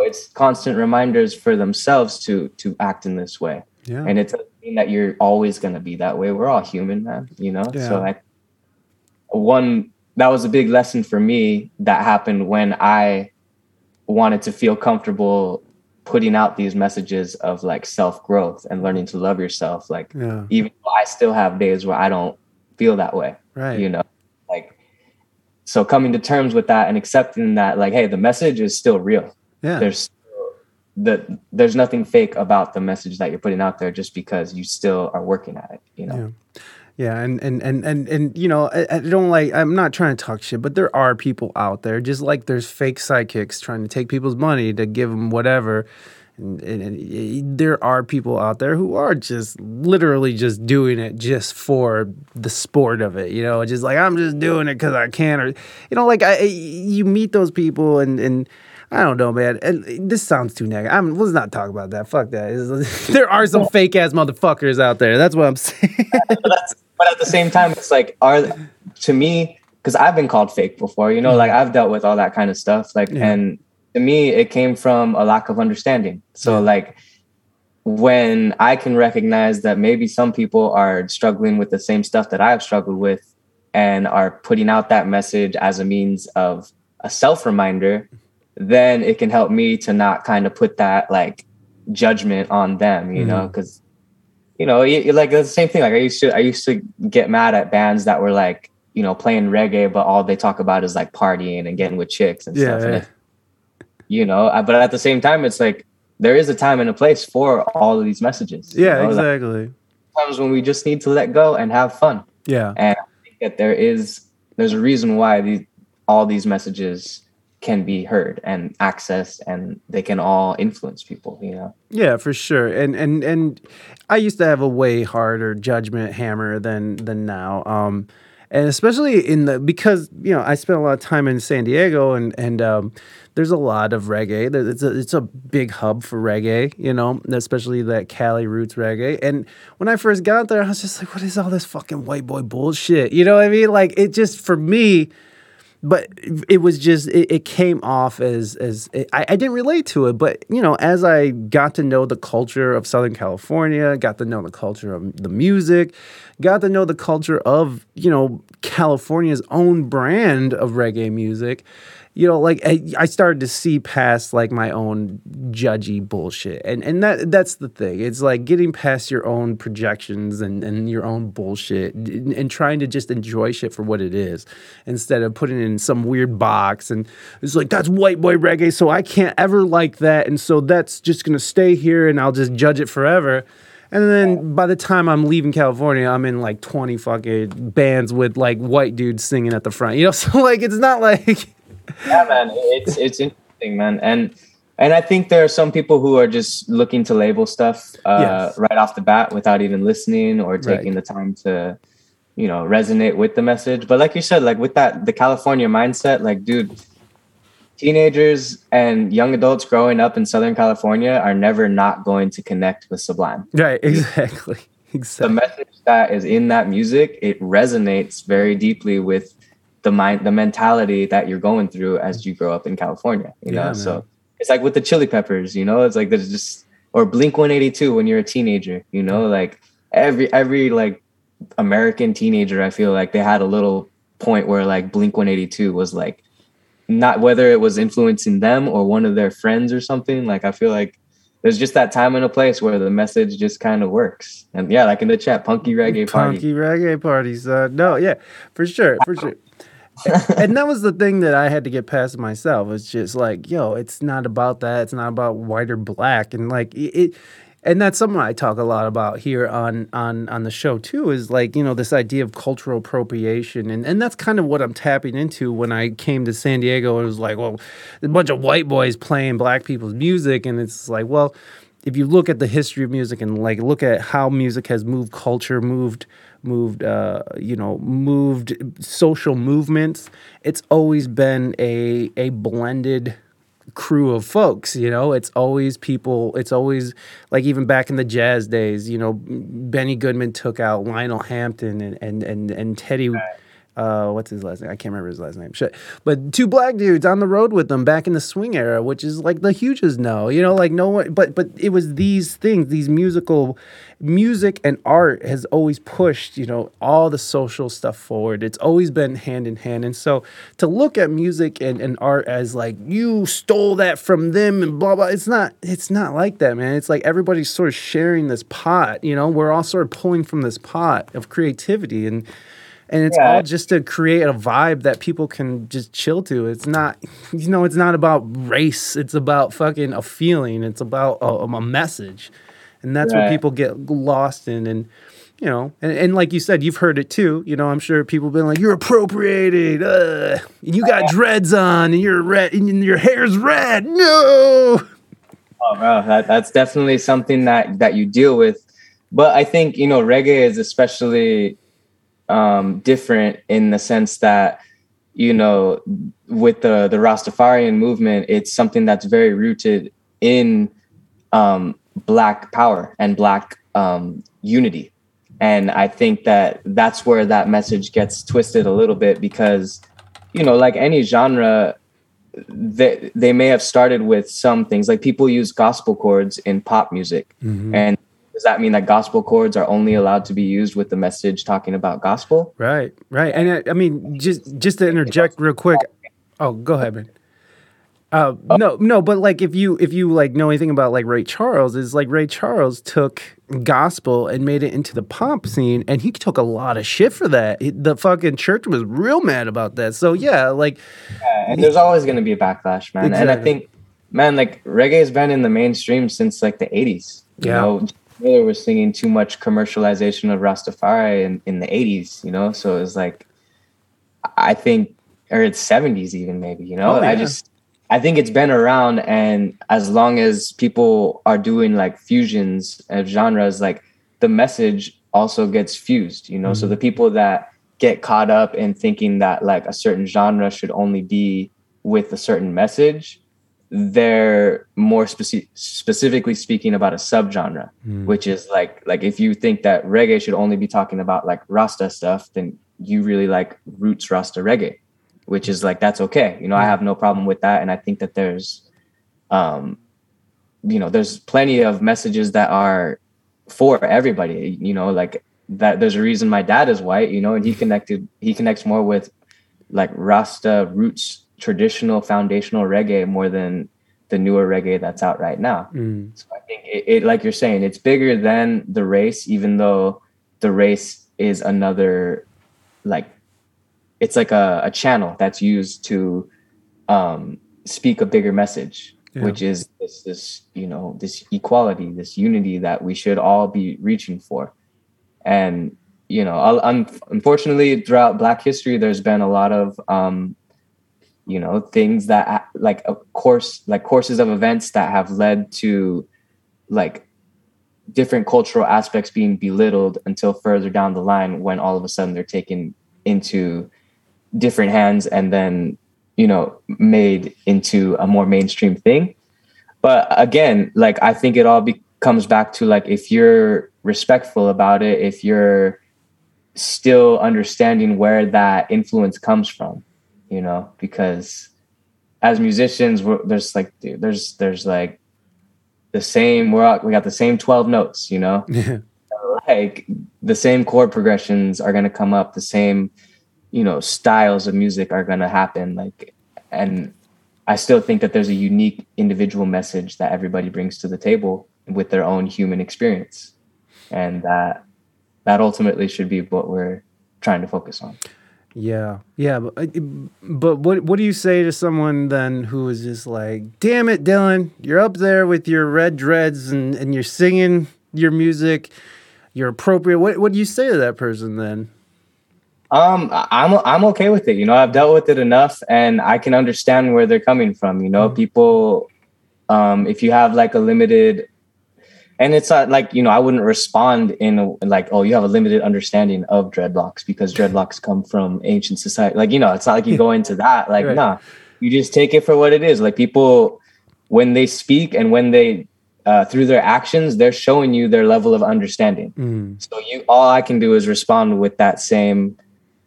it's constant reminders for themselves to to act in this way. Yeah. And it doesn't mean that you're always gonna be that way. We're all human, man. You know. Yeah. So I, one that was a big lesson for me that happened when I wanted to feel comfortable putting out these messages of like self growth and learning to love yourself. Like yeah. even though I still have days where I don't feel that way. Right. You know, like so coming to terms with that and accepting that like, hey, the message is still real. Yeah. There's that there's nothing fake about the message that you're putting out there just because you still are working at it, you know. Yeah. Yeah, and and and and and you know, I, I, don't like. I'm not trying to talk shit, but there are people out there, just like there's fake psychics trying to take people's money to give them whatever, And, and, and, there are people out there who are just literally just doing it just for the sport of it, you know, just like I'm just doing it because I can, or you know, like I, you meet those people and and I don't know, man. And this sounds too negative. I'm, let's not talk about that. Fuck that. there are some fake ass motherfuckers out there. That's what I'm saying. but, but at the same time, it's like are to me because I've been called fake before. You know, mm-hmm. like I've dealt with all that kind of stuff. Like yeah. and to me, it came from a lack of understanding. So, yeah. like, when I can recognize that maybe some people are struggling with the same stuff that I've struggled with and are putting out that message as a means of a self reminder, then it can help me to not kind of put that like judgment on them, you mm-hmm. know, because you know, you, like the same thing. Like I used to, I used to get mad at bands that were like, you know, playing reggae, but all they talk about is like partying and getting with chicks and yeah, stuff. Yeah. And you know but at the same time it's like there is a time and a place for all of these messages yeah you know? exactly like, times when we just need to let go and have fun yeah and i think that there is there's a reason why these all these messages can be heard and accessed and they can all influence people you know yeah for sure and and and i used to have a way harder judgment hammer than than now um and especially in the because you know I spent a lot of time in San Diego and and um, there's a lot of reggae. It's a it's a big hub for reggae, you know, especially that Cali roots reggae. And when I first got there, I was just like, what is all this fucking white boy bullshit? You know what I mean? Like it just for me but it was just it, it came off as as it, I, I didn't relate to it but you know as i got to know the culture of southern california got to know the culture of the music got to know the culture of you know california's own brand of reggae music you know, like I, started to see past like my own judgy bullshit, and and that that's the thing. It's like getting past your own projections and and your own bullshit, and, and trying to just enjoy shit for what it is, instead of putting it in some weird box. And it's like that's white boy reggae, so I can't ever like that, and so that's just gonna stay here, and I'll just judge it forever. And then by the time I'm leaving California, I'm in like 20 fucking bands with like white dudes singing at the front. You know, so like it's not like yeah, man, it's it's interesting, man, and and I think there are some people who are just looking to label stuff uh, yes. right off the bat without even listening or taking right. the time to, you know, resonate with the message. But like you said, like with that the California mindset, like, dude, teenagers and young adults growing up in Southern California are never not going to connect with Sublime. Right. Exactly. Exactly. The message that is in that music, it resonates very deeply with the mind, the mentality that you're going through as you grow up in California. You know, so it's like with the Chili Peppers. You know, it's like there's just or Blink 182 when you're a teenager. You know, like every every like American teenager, I feel like they had a little point where like Blink 182 was like not whether it was influencing them or one of their friends or something. Like I feel like there's just that time and a place where the message just kind of works. And yeah, like in the chat, punky reggae party. Punky reggae parties. Uh, no, yeah, for sure, for sure and that was the thing that I had to get past myself. It's just like, yo, it's not about that. It's not about white or black. And like it, and that's something I talk a lot about here on on on the show too. Is like you know this idea of cultural appropriation, and and that's kind of what I'm tapping into when I came to San Diego. It was like, well, a bunch of white boys playing black people's music, and it's like, well, if you look at the history of music and like look at how music has moved culture, moved moved, uh, you know, moved social movements. It's always been a a blended crew of folks you know it's always people it's always like even back in the jazz days you know benny goodman took out lionel hampton and and and, and teddy right uh, what's his last name? I can't remember his last name. Shit. But two black dudes on the road with them back in the swing era, which is like the hugest no, you know, like no one. But but it was these things, these musical, music and art has always pushed, you know, all the social stuff forward. It's always been hand in hand, and so to look at music and, and art as like you stole that from them and blah blah, it's not. It's not like that, man. It's like everybody's sort of sharing this pot. You know, we're all sort of pulling from this pot of creativity and and it's yeah. all just to create a vibe that people can just chill to. It's not, you know, it's not about race. It's about fucking a feeling. It's about a, a message, and that's right. what people get lost in. And you know, and, and like you said, you've heard it too. You know, I'm sure people have been like, "You're appropriated. Uh, you got dreads on, and you're red, and your hair's red." No. Oh, bro, that, that's definitely something that that you deal with. But I think you know reggae is especially um, different in the sense that you know with the the Rastafarian movement, it's something that's very rooted in um, black power and black um, unity. And I think that that's where that message gets twisted a little bit because, you know, like any genre, they, they may have started with some things like people use gospel chords in pop music. Mm-hmm. And does that mean that gospel chords are only allowed to be used with the message talking about gospel? Right, right. And I, I mean, just just to interject real quick. Oh, go ahead, man. Uh, no, no, but like if you if you like know anything about like Ray Charles, is like Ray Charles took gospel and made it into the pop scene, and he took a lot of shit for that. the fucking church was real mad about that. So yeah, like, yeah, and there's always going to be a backlash, man. Exactly. And I think, man, like reggae has been in the mainstream since like the '80s. You yeah. know, Miller was singing too much commercialization of Rastafari in, in the '80s. You know, so it was like, I think, or it's '70s even maybe. You know, oh, yeah. I just I think it's been around, and as long as people are doing like fusions of genres, like the message also gets fused, you know. Mm-hmm. So the people that get caught up in thinking that like a certain genre should only be with a certain message, they're more speci- specifically speaking about a subgenre, mm. which is like like if you think that reggae should only be talking about like Rasta stuff, then you really like roots Rasta reggae which is like that's okay. You know i have no problem with that. And i think that there's um you know there's plenty of messages that are for everybody. You know like that there's a reason my dad is white you know and he connected he connects more with like rasta roots traditional foundational reggae more than the newer reggae that's out right now mm. so i think it, it like you're saying it's bigger than the race even though the race is another like it's like a, a channel that's used to um, speak a bigger message yeah. which is this this you know this equality this unity that we should all be reaching for and you know un- unfortunately throughout black history there's been a lot of um, you know things that like a course like courses of events that have led to like different cultural aspects being belittled until further down the line when all of a sudden they're taken into different hands and then you know made into a more mainstream thing. But again like i think it all be- comes back to like if you're respectful about it if you're still understanding where that influence comes from you know because as musicians we're, there's like there's there's like the same we're all, we got the same 12 notes you know yeah. like the same chord progressions are going to come up the same you know styles of music are going to happen like and i still think that there's a unique individual message that everybody brings to the table with their own human experience and that that ultimately should be what we're trying to focus on yeah yeah but, uh, but what what do you say to someone then who is just like damn it dylan you're up there with your red dreads and and you're singing your music you're appropriate what what do you say to that person then um, I'm I'm okay with it. You know, I've dealt with it enough, and I can understand where they're coming from. You know, mm-hmm. people, um, if you have like a limited, and it's not like you know, I wouldn't respond in a, like, oh, you have a limited understanding of dreadlocks because dreadlocks come from ancient society. Like, you know, it's not like you go into that. Like, right. nah, you just take it for what it is. Like people, when they speak and when they uh, through their actions, they're showing you their level of understanding. Mm. So you, all I can do is respond with that same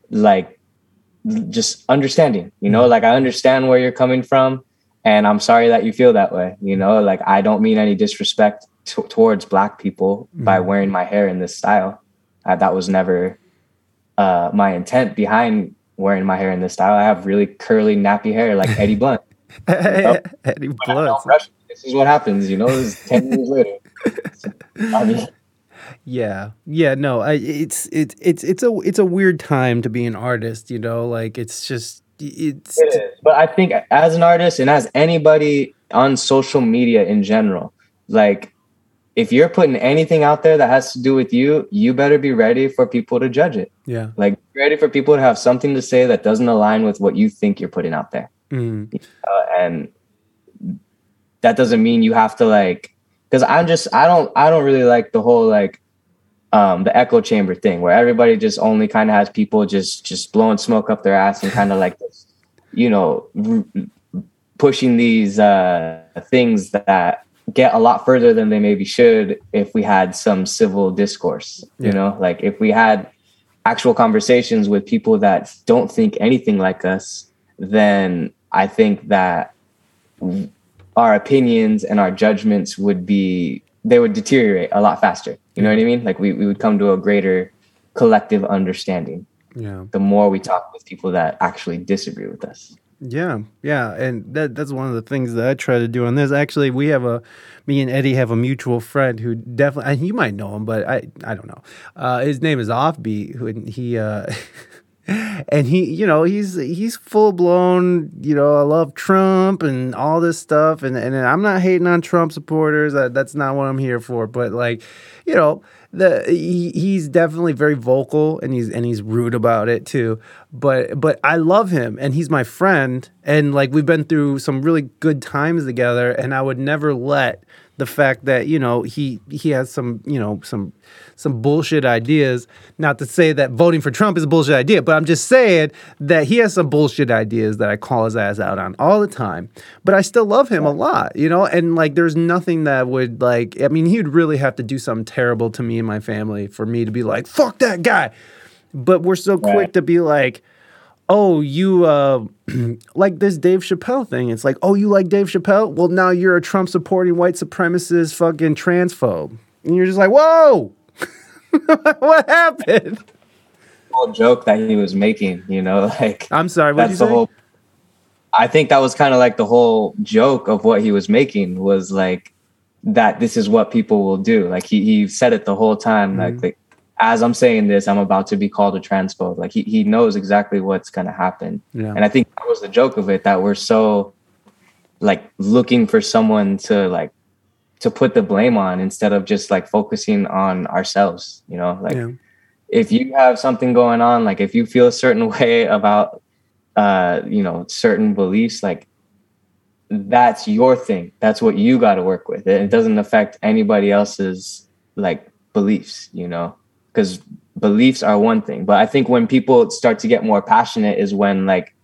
like just understanding you know mm-hmm. like i understand where you're coming from and i'm sorry that you feel that way you know like i don't mean any disrespect t- towards black people mm-hmm. by wearing my hair in this style uh, that was never uh, my intent behind wearing my hair in this style i have really curly nappy hair like eddie blunt you know? eddie blunt this is what happens you know this 10 years later so, i mean yeah, yeah, no, I, it's it's it's it's a it's a weird time to be an artist, you know. Like it's just it's. It is, but I think as an artist and as anybody on social media in general, like if you're putting anything out there that has to do with you, you better be ready for people to judge it. Yeah, like ready for people to have something to say that doesn't align with what you think you're putting out there. Mm. Uh, and that doesn't mean you have to like because I'm just I don't I don't really like the whole like um the echo chamber thing where everybody just only kind of has people just just blowing smoke up their ass and kind of like this, you know r- pushing these uh things that get a lot further than they maybe should if we had some civil discourse you know? Like if we had actual conversations with people that don't think anything like us then i think that our opinions and our judgments would be they would deteriorate a lot faster. You know what i mean? Like we, we would come to a greater collective understanding Yeah. the more we talk with people that actually disagree with us Yeah, yeah, and that that's one of the things that I try to do on this. Actually, we have a me and Eddie have a mutual friend who definitely and you might know him, but I I don't know. Uh, his name is Offbeat, who and he uh, and he you know he's he's full blown you know I love Trump and all this stuff and and I'm not hating on Trump supporters. That, that's not what I'm here for. But like, you know the he, he's definitely very vocal and he's and he's rude about it too. But but i love him and he's my friend. And like we've been through some really good times together and i would never let the fact that you know he he has some you know some some bullshit ideas. Not to say that voting for trump is a bullshit idea but i'm just saying that he has some bullshit ideas that i call his ass out on all the time but i still love him a lot you know? And like there's nothing that would like i mean he would really have to do something terrible to me and my family for me to be like fuck that guy. But we're so quick Right. to be like oh you uh like this dave chappelle thing. It's like oh you like dave chappelle? Well now you're a trump supporting white supremacist fucking transphobe. And you're just like whoa what happened? Whole joke that he was making you know like i'm sorry what you that's the say? whole i think that was kind of like the whole joke of what he was making was like that this is what people will do. Like he, he said it the whole time like, Mhm. like as i'm saying this i'm about to be called a transphobe. Like he, he knows exactly what's going to happen. Yeah. And i think that was the joke of it that we're so like looking for someone to like to put the blame on instead of just like focusing on ourselves you know? Like yeah. if you have something going on like if you feel a certain way about uh you know certain beliefs like that's your thing. That's what you got to work with. It, it doesn't affect anybody else's like beliefs you know? Because beliefs are one thing but i think when people start to get more passionate is when like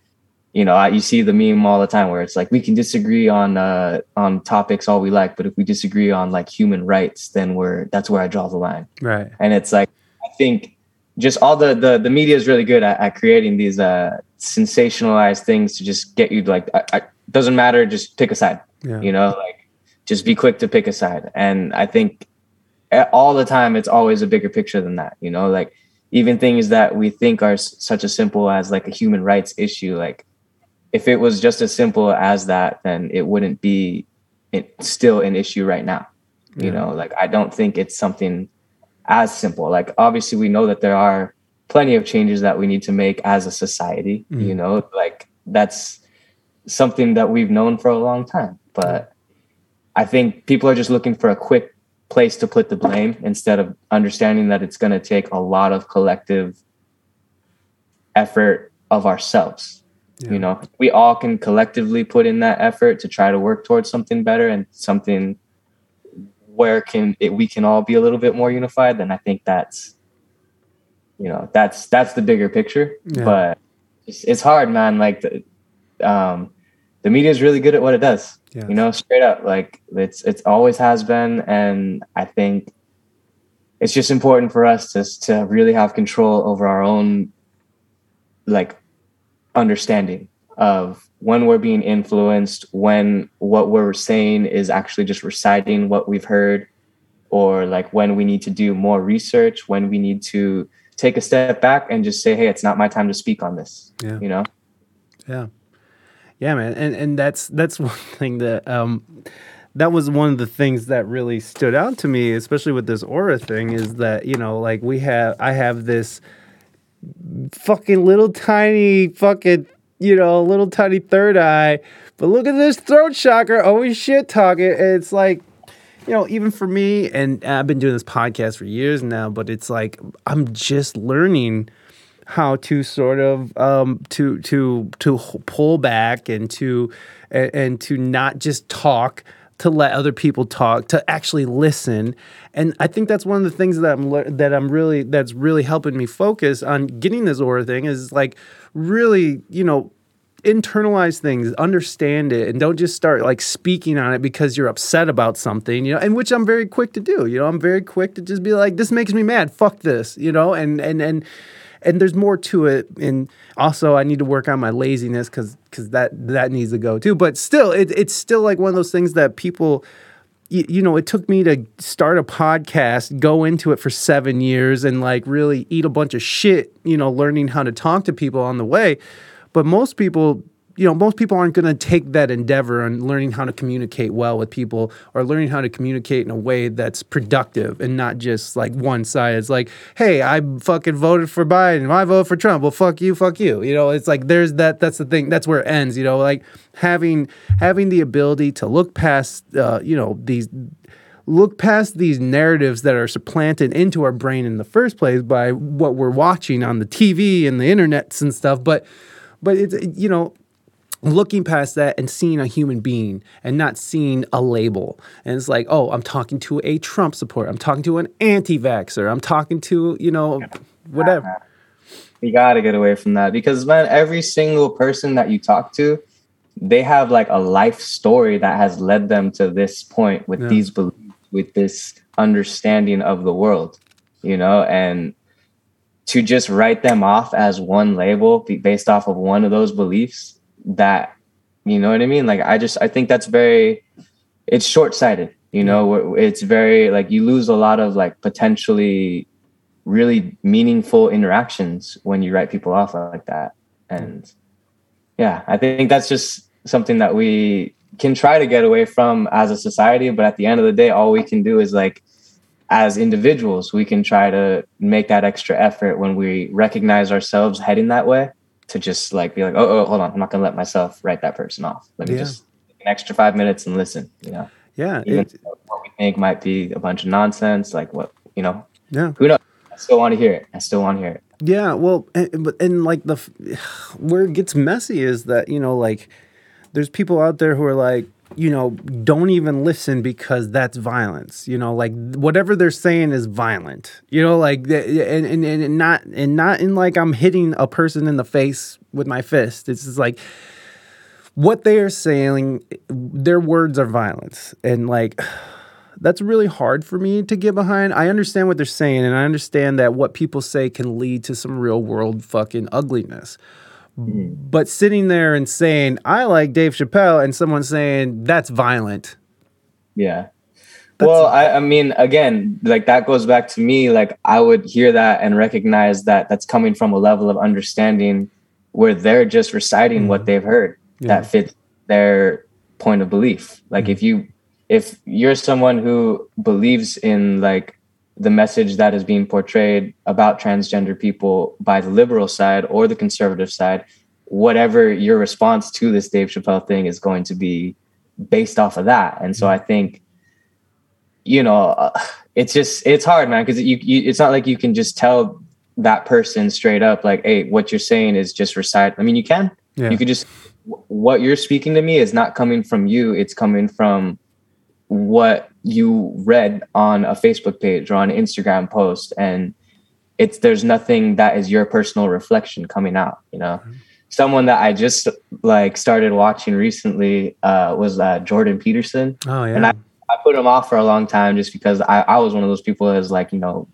you know I, you see the meme all the time where it's like we can disagree on uh on topics all we like but if we disagree on like human rights then we're that's where i draw the line. Right. And it's like i think just all the the, the media is really good at, at creating these uh sensationalized things to just get you to like I, I, doesn't matter just pick a side yeah. you know like just be quick to pick a side. And i think all the time it's always a bigger picture than that you know like even things that we think are s- such a simple as like a human rights issue like if it was just as simple as that then it wouldn't be it, still an issue right now you Yeah. know like i don't think it's something as simple like obviously we know that there are plenty of changes that we need to make as a society Mhm. you know like that's something that we've known for a long time but i think people are just looking for a quick place to put the blame instead of understanding that it's going to take a lot of collective effort of ourselves Yeah. you know we all can collectively put in that effort to try to work towards something better and something where can it, we can all be a little bit more unified then i think that's you know that's that's the bigger picture Yeah. but it's, it's hard man like the um the media is really good at what it does Yeah. you know straight up like it's it's always has been and i think it's just important for us to to really have control over our own like understanding of when we're being influenced when what we're saying is actually just reciting what we've heard or like when we need to do more research when we need to take a step back and just say hey it's not my time to speak on this Yeah. you know Yeah. Yeah, man. And and that's that's one thing that um that was one of the things that really stood out to me, especially with this aura thing, is that, you know, like we have I have this fucking little tiny fucking you know, little tiny third eye. But look at this throat chakra, always shit talking. It's like you know, even for me, and I've been doing this podcast for years now, but it's like I'm just learning how to sort of um, to to to pull back and to and, and to not just talk to let other people talk, to actually listen. And I think that's one of the things that I'm le- that I'm really that's really helping me focus on getting this aura thing is like really, you know, internalize things, understand it, and don't just start like speaking on it because you're upset about something, you know, and which I'm very quick to do. You know, I'm very quick to just be like, this makes me mad, fuck this, you know, and and and and there's more to it. And also I need to work on my laziness because because that that needs to go too. But still, it, it's still like one of those things that people you, you know, it took me to start a podcast, go into it for seven years, and like really eat a bunch of shit, you know, learning how to talk to people on the way. But most people, you know, most people aren't going to take that endeavor on learning how to communicate well with people or learning how to communicate in a way that's productive and not just like one side. It's like, hey, I fucking voted for Biden. I vote for Trump. Well, fuck you, fuck you. You know, it's like there's that. That's the thing. That's where it ends. You know, like having having the ability to look past, uh, you know, these look past these narratives that are supplanted into our brain in the first place by what we're watching on the TV and the internets and stuff. But but it's you know looking past that and seeing a human being and not seeing a label. And it's like, oh, I'm talking to a Trump supporter. I'm talking to an anti-vaxxer. I'm talking to, you know, whatever. You got to get away from that because man, every single person that you talk to, they have like a life story that has led them to this point with yeah. these beliefs, with this understanding of the world, you know, and to just write them off as one label based off of one of those beliefs that you know what i mean? Like i just i think that's very it's short-sighted you know? It's very like you lose a lot of like potentially really meaningful interactions when you write people off like that. And yeah i think that's just something that we can try to get away from as a society but at the end of the day all we can do is like as individuals, we can try to make that extra effort when we recognize ourselves heading that way to just like be like, oh, oh hold on, I'm not gonna let myself write that person off. Let me yeah. just an extra five minutes and listen. You know, yeah, even it, what we think might be a bunch of nonsense, like what you know, yeah, who knows? I still want to hear it. I still want to hear it. Yeah, well, and, and like the where it gets messy is that you know, like there's people out there who are like, you know, don't even listen because that's violence. You know, like whatever they're saying is violent. You know, like eh, eh, and and, and not and not in like I'm hitting a person in the face with my fist. It's just like what they are saying. Their words are violence, and like that's really hard for me to get behind. I understand what they're saying, and I understand that what people say can lead to some real world fucking ugliness. Mm-hmm. But sitting there and saying, I like Dave Chappelle, and someone saying, that's violent. Yeah. That's well, I, I mean, again, like that goes back to me. Like, I would hear that and recognize that that's coming from a level of understanding where they're just reciting mm-hmm. what they've heard yeah. that fits their point of belief. Like, mm-hmm. if you, if you're someone who believes in like the message that is being portrayed about transgender people by the liberal side or the conservative side, whatever your response to this Dave Chappelle thing is going to be based off of that. And so I think, you know, uh, it's just it's hard, man, because you, you it's not like you can just tell that person straight up like, hey, what you're saying is just recite. I mean, you can. Yeah. You could just what you're speaking to me is not coming from you. It's coming from what you read on a Facebook page or on an Instagram post and it's there's nothing that is your personal reflection coming out, you know. Mm-hmm. Someone that I just like started watching recently uh, was uh, Jordan Peterson. Oh yeah. And I, I put him off for a long time just because I, I was one of those people that was like, you know,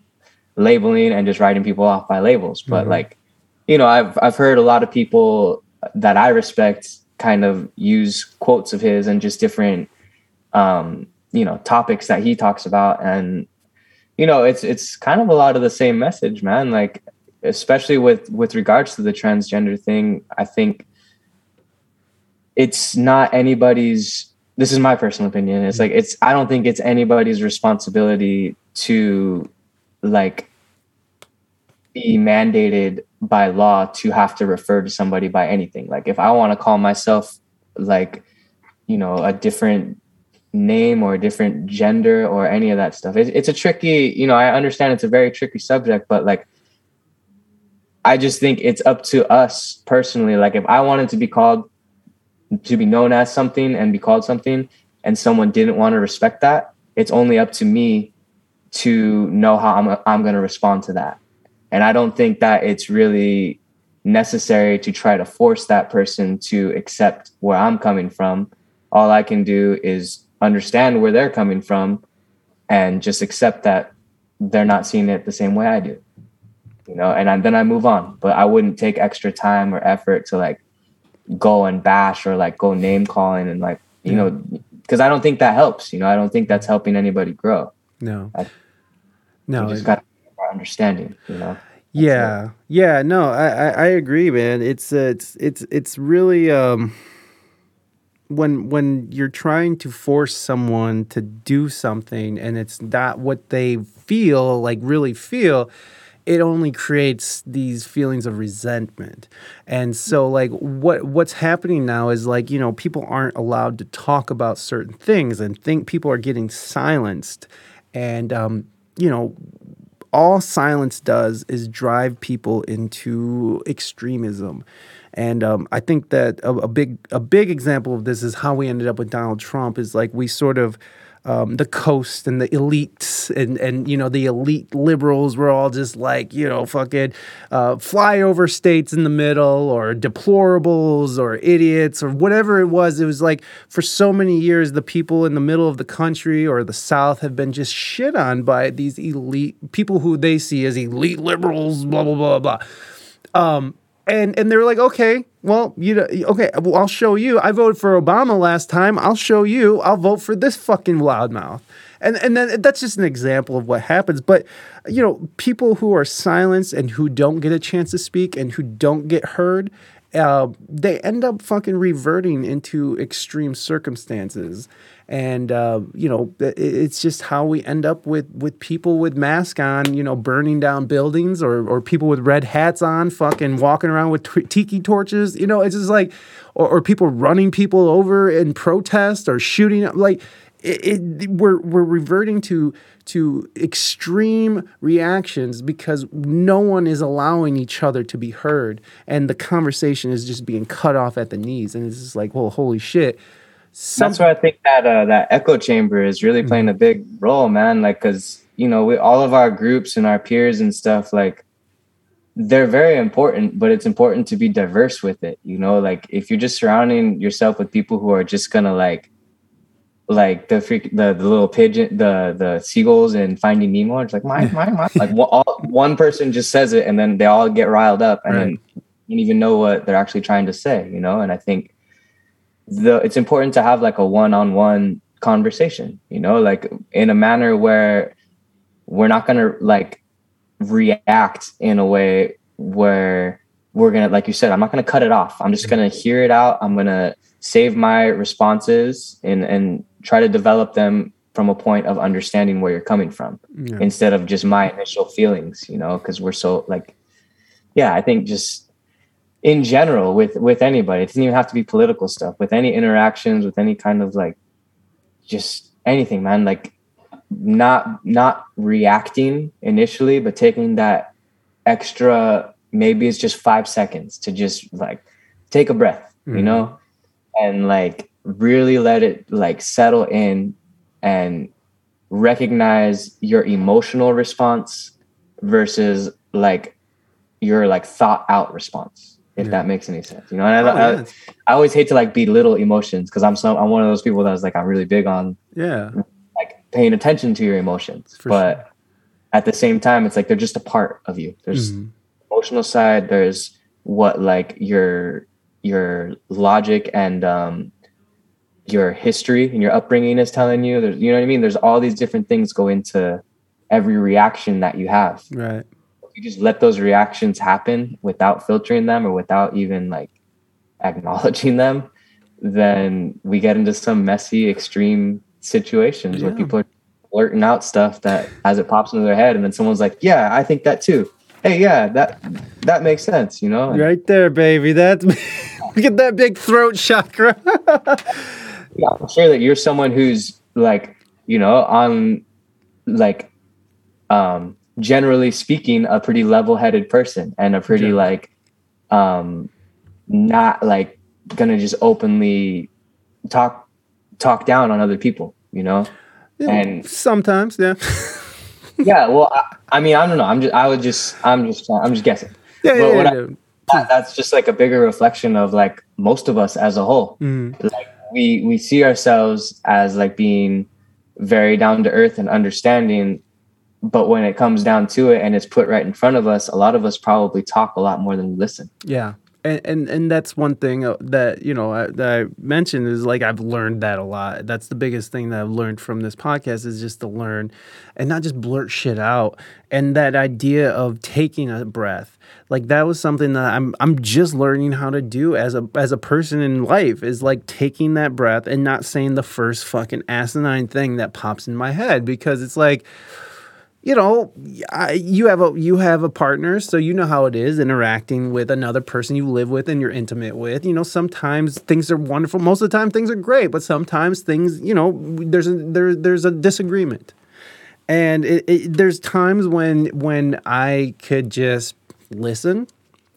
labeling and just writing people off by labels. But mm-hmm. like, you know, I've I've heard a lot of people that I respect kind of use quotes of his and just different um, you know topics that he talks about. And you know it's it's kind of a lot of the same message man. Like especially with with regards to the transgender thing i think it's not anybody's this is my personal opinion. It's like it's i don't think it's anybody's responsibility to like be mandated by law to have to refer to somebody by anything. Like if i want to call myself like you know a different name or different gender or any of that stuff. It's, it's a tricky, you know, I understand it's a very tricky subject, but like, I just think it's up to us personally. Like, if I wanted to be called, to be known as something and be called something, and someone didn't want to respect that, it's only up to me to know how I'm I'm going to respond to that. And I don't think that it's really necessary to try to force that person to accept where I'm coming from. All I can do is understand where they're coming from and just accept that they're not seeing it the same way I do. You know, and I, then I move on. But I wouldn't take extra time or effort to like go and bash or like go name calling and like, you know, because I don't think that helps. You know, I don't think that's helping anybody grow. No. I, no. You just got understanding, you know. Yeah, yeah, no, I, I, I agree, man. It's uh, it's it's it's really um when when you're trying to force someone to do something and it's not what they feel like really feel it only creates these feelings of resentment and so like what what's happening now is like you know people aren't allowed to talk about certain things and think people are getting silenced and um you know all silence does is drive people into extremism. And um, I think that a, a, big a big example of this is how we ended up with Donald Trump. Is like we sort of um, the coast and the elites and and you know the elite liberals were all just like you know fucking uh, flyover states in the middle or deplorables or idiots or whatever it was. It was like for so many years the people in the middle of the country or the South have been just shit on by these elite people who they see as elite liberals. Blah blah blah blah. Um, and and they're like, okay, well, you okay, well, I'll show you. I voted for Obama last time. I'll show you. I'll vote for this fucking loudmouth. And and then that's just an example of what happens. But you know, people who are silenced and who don't get a chance to speak and who don't get heard, uh, they end up fucking reverting into extreme circumstances and uh, you know it's just how we end up with with people with masks on you know burning down buildings or or people with red hats on fucking walking around with t- tiki torches. You know it's just like or, or people running people over in protest or shooting like it, it, we're we're reverting to to extreme reactions because no one is allowing each other to be heard. And the conversation is just being cut off at the knees. And it's just like well holy shit some... That's where I think that uh, that echo chamber is really playing mm-hmm. a big role, man. Like, cause you know, we all of our groups and our peers and stuff, like, they're very important, but it's important to be diverse with it. You know, like if you're just surrounding yourself with people who are just gonna like, like the freak, the, the little pigeon, the the seagulls and Finding Nemo. It's like my my my. like one, all, one person just says it, and then they all get riled up, and right. then you don't even know what they're actually trying to say. You know, and I think the it's important to have like a one-on-one conversation you know like in a manner where we're not gonna like react in a way where we're gonna like you said i'm not gonna cut it off. I'm just mm-hmm. gonna hear it out. I'm gonna save my responses and and try to develop them from a point of understanding where you're coming from yeah. instead of just my initial feelings you know because we're so like yeah i think just in general with with anybody. It doesn't even have to be political stuff. With any interactions, with any kind of like just anything, man. Like not not reacting initially, but taking that extra maybe it's just five seconds to just like take a breath, mm-hmm. you know, and like really let it like settle in and recognize your emotional response versus like your like thought out response if yeah. that makes any sense. You know, and I, oh, I, I, always hate to like belittle emotions because I'm some I'm one of those people that's like I'm really big on yeah like paying attention to your emotions, For but sure. at the same time, it's like they're just a part of you. There's mm-hmm. emotional side. There's what like your your logic and um your history and your upbringing is telling you. There's you know what I mean. There's all these different things go into every reaction that you have. Right you just let those reactions happen without filtering them or without even like acknowledging them, then we get into some messy, extreme situations yeah. where people are blurting out stuff that as it pops into their head, and then someone's like, "Yeah, I think that too." Hey, yeah, that that makes sense, you know. right there, baby. That's get that big throat chakra. yeah, I'm sure that you're someone who's like, you know, on like um generally speaking a pretty level-headed person and a pretty yeah. like um not like gonna just openly talk talk down on other people, you know? Yeah, And- sometimes, yeah. Yeah, well, I, I mean, I don't know. I'm just, I would just, I'm just, I'm just guessing. yeah, But yeah, yeah, I-. That, that's just like a bigger reflection of like most of us as a whole. Mhm. Like we we see ourselves as like being very down to earth and understanding, but when it comes down to it and it's put right in front of us, a lot of us probably talk a lot more than we listen. Yeah. And, and and that's one thing uh, that you know I, that I mentioned is like I've learned that a lot. That's the biggest thing that I've learned from this podcast is just to learn, and not just blurt shit out. And that idea of taking a breath, like that was something that I'm I'm just learning how to do as a as a person in life is like taking that breath and not saying the first fucking asinine thing that pops in my head because it's like you know, I, you have a you have a partner, so you know how it is interacting with another person you live with and you're intimate with. You know, sometimes things are wonderful. Most of the time, things are great, but sometimes things, you know, there's a there there's a disagreement, and it, it, there's times when when I could just listen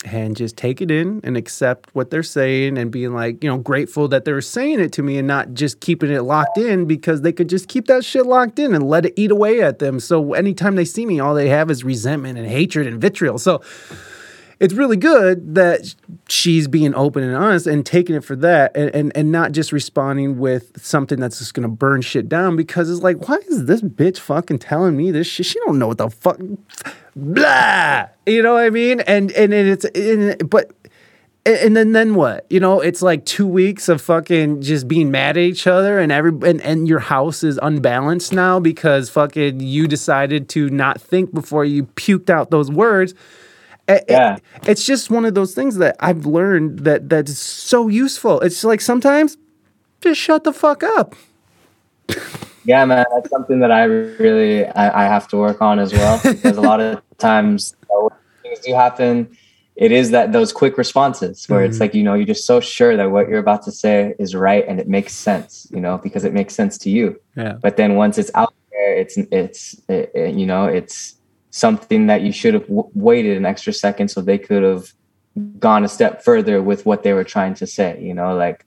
and just take it in and accept what they're saying and being like, you know, grateful that they're saying it to me and not just keeping it locked in because they could just keep that shit locked in and let it eat away at them. So anytime they see me, all they have is resentment and hatred and vitriol. So it's really good that she's being open and honest and taking it for that and, and, and not just responding with something that's just gonna burn shit down because it's like, why is this bitch fucking telling me this shit? She don't know what the fuck blah. You know what I mean? And and, and it's and, but and then then what? You know, it's like two weeks of fucking just being mad at each other, and every and, and your house is unbalanced now because fucking you decided to not think before you puked out those words. It- Yeah. it- it's just one of those things that I've learned that that is so useful. It's like sometimes just shut the fuck up. Yeah, man, that's something that I really I, I have to work on as well because a lot of times you know, when things do happen. It is that those quick responses where it's Mhm. like you know you're just so sure that what you're about to say is right and it makes sense, you know, because it makes sense to you. Yeah. But then once it's out there, it's it's it, it- you know it's something that you should have w- waited an extra second so they could have gone a step further with what they were trying to say. You know, like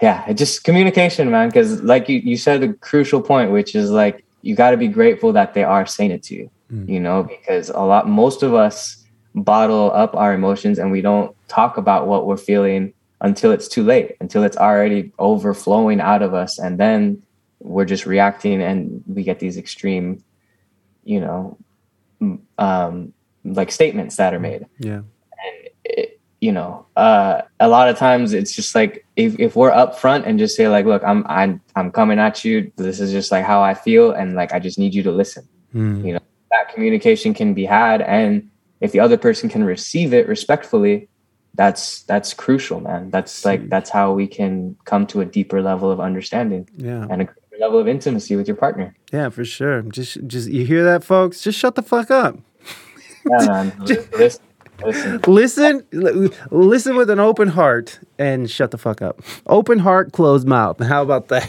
yeah, it just communication, man. Because like you you said, a crucial point, which is like you got to be grateful that they are saying it to you. Mm. You know, because a lot most of us bottle up our emotions and we don't talk about what we're feeling until it's too late, until it's already overflowing out of us, and then we're just reacting, and we get these extreme, you know, um, like statements that are made. Yeah. it, you know uh a lot of times it's just like if, if we're upfront and just say like look i'm i'm i'm coming at you. This is just like how i feel and like i just need you to listen. Mm. know, that communication can be had and if the other person can receive it respectfully that's that's crucial man. That's like that's how we can come to a deeper level of understanding Yeah. and a level of intimacy with your partner Yeah, for sure. Just just you hear that folks? Just shut the fuck up. yeah man listen, listen. Listen, listen with an open heart and shut the fuck up. Open heart, closed mouth. How about that?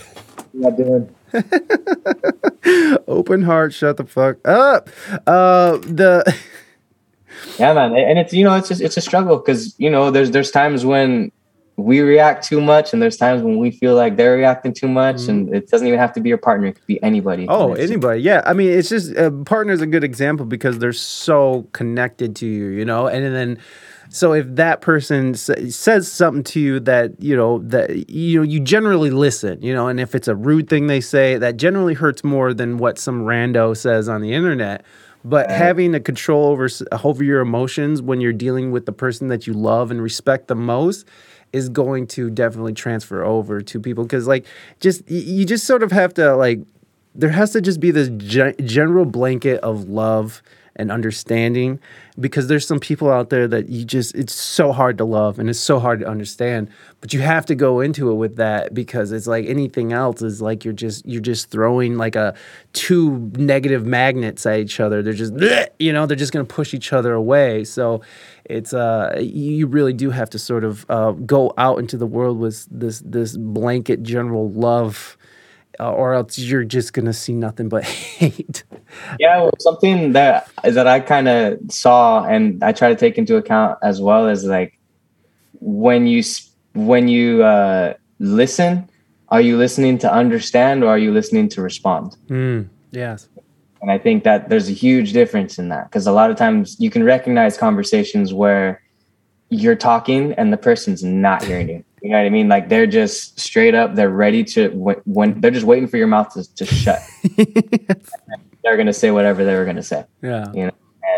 Not doing Open heart, shut the fuck up. Uh, the Yeah, man, and it's you know it's just it's a struggle because you know there's there's times when we react too much, and there's times when we feel like they're reacting too much, and it doesn't even have to be your partner; it could be anybody. oh, anybody? Yeah, I mean, it's just uh, partner's a good example because they're so connected to you, you know, and then. So if that person s- says something to you that you know that you know you generally listen, you know, and if it's a rude thing they say, that generally hurts more than what some rando says on the internet. But having a control over over your emotions when you're dealing with the person that you love and respect the most is going to definitely transfer over to people because like just you just sort of have to like there has to just be this ge- general blanket of love and understanding because there's some people out there that you just it's so hard to love and it's so hard to understand but you have to go into it with that because it's like anything else is like you're just you're just throwing like a two negative magnets at each other. They're just you know they're just going to push each other away. So it's uh you really do have to sort of uh, go out into the world with this this blanket general love uh, or else you're just gonna see nothing but hate. yeah, well, something that that I kind of saw and I try to take into account as well is like when you when you uh, listen, are you listening to understand or are you listening to respond? Mm, yes. And I think that there's a huge difference in that because a lot of times you can recognize conversations where you're talking and the person's not hearing you. You know what I mean? Like they're just straight up, they're ready to, when, they're just waiting for your mouth to, to shut. they're going to say whatever they were going to say. Yeah. You know,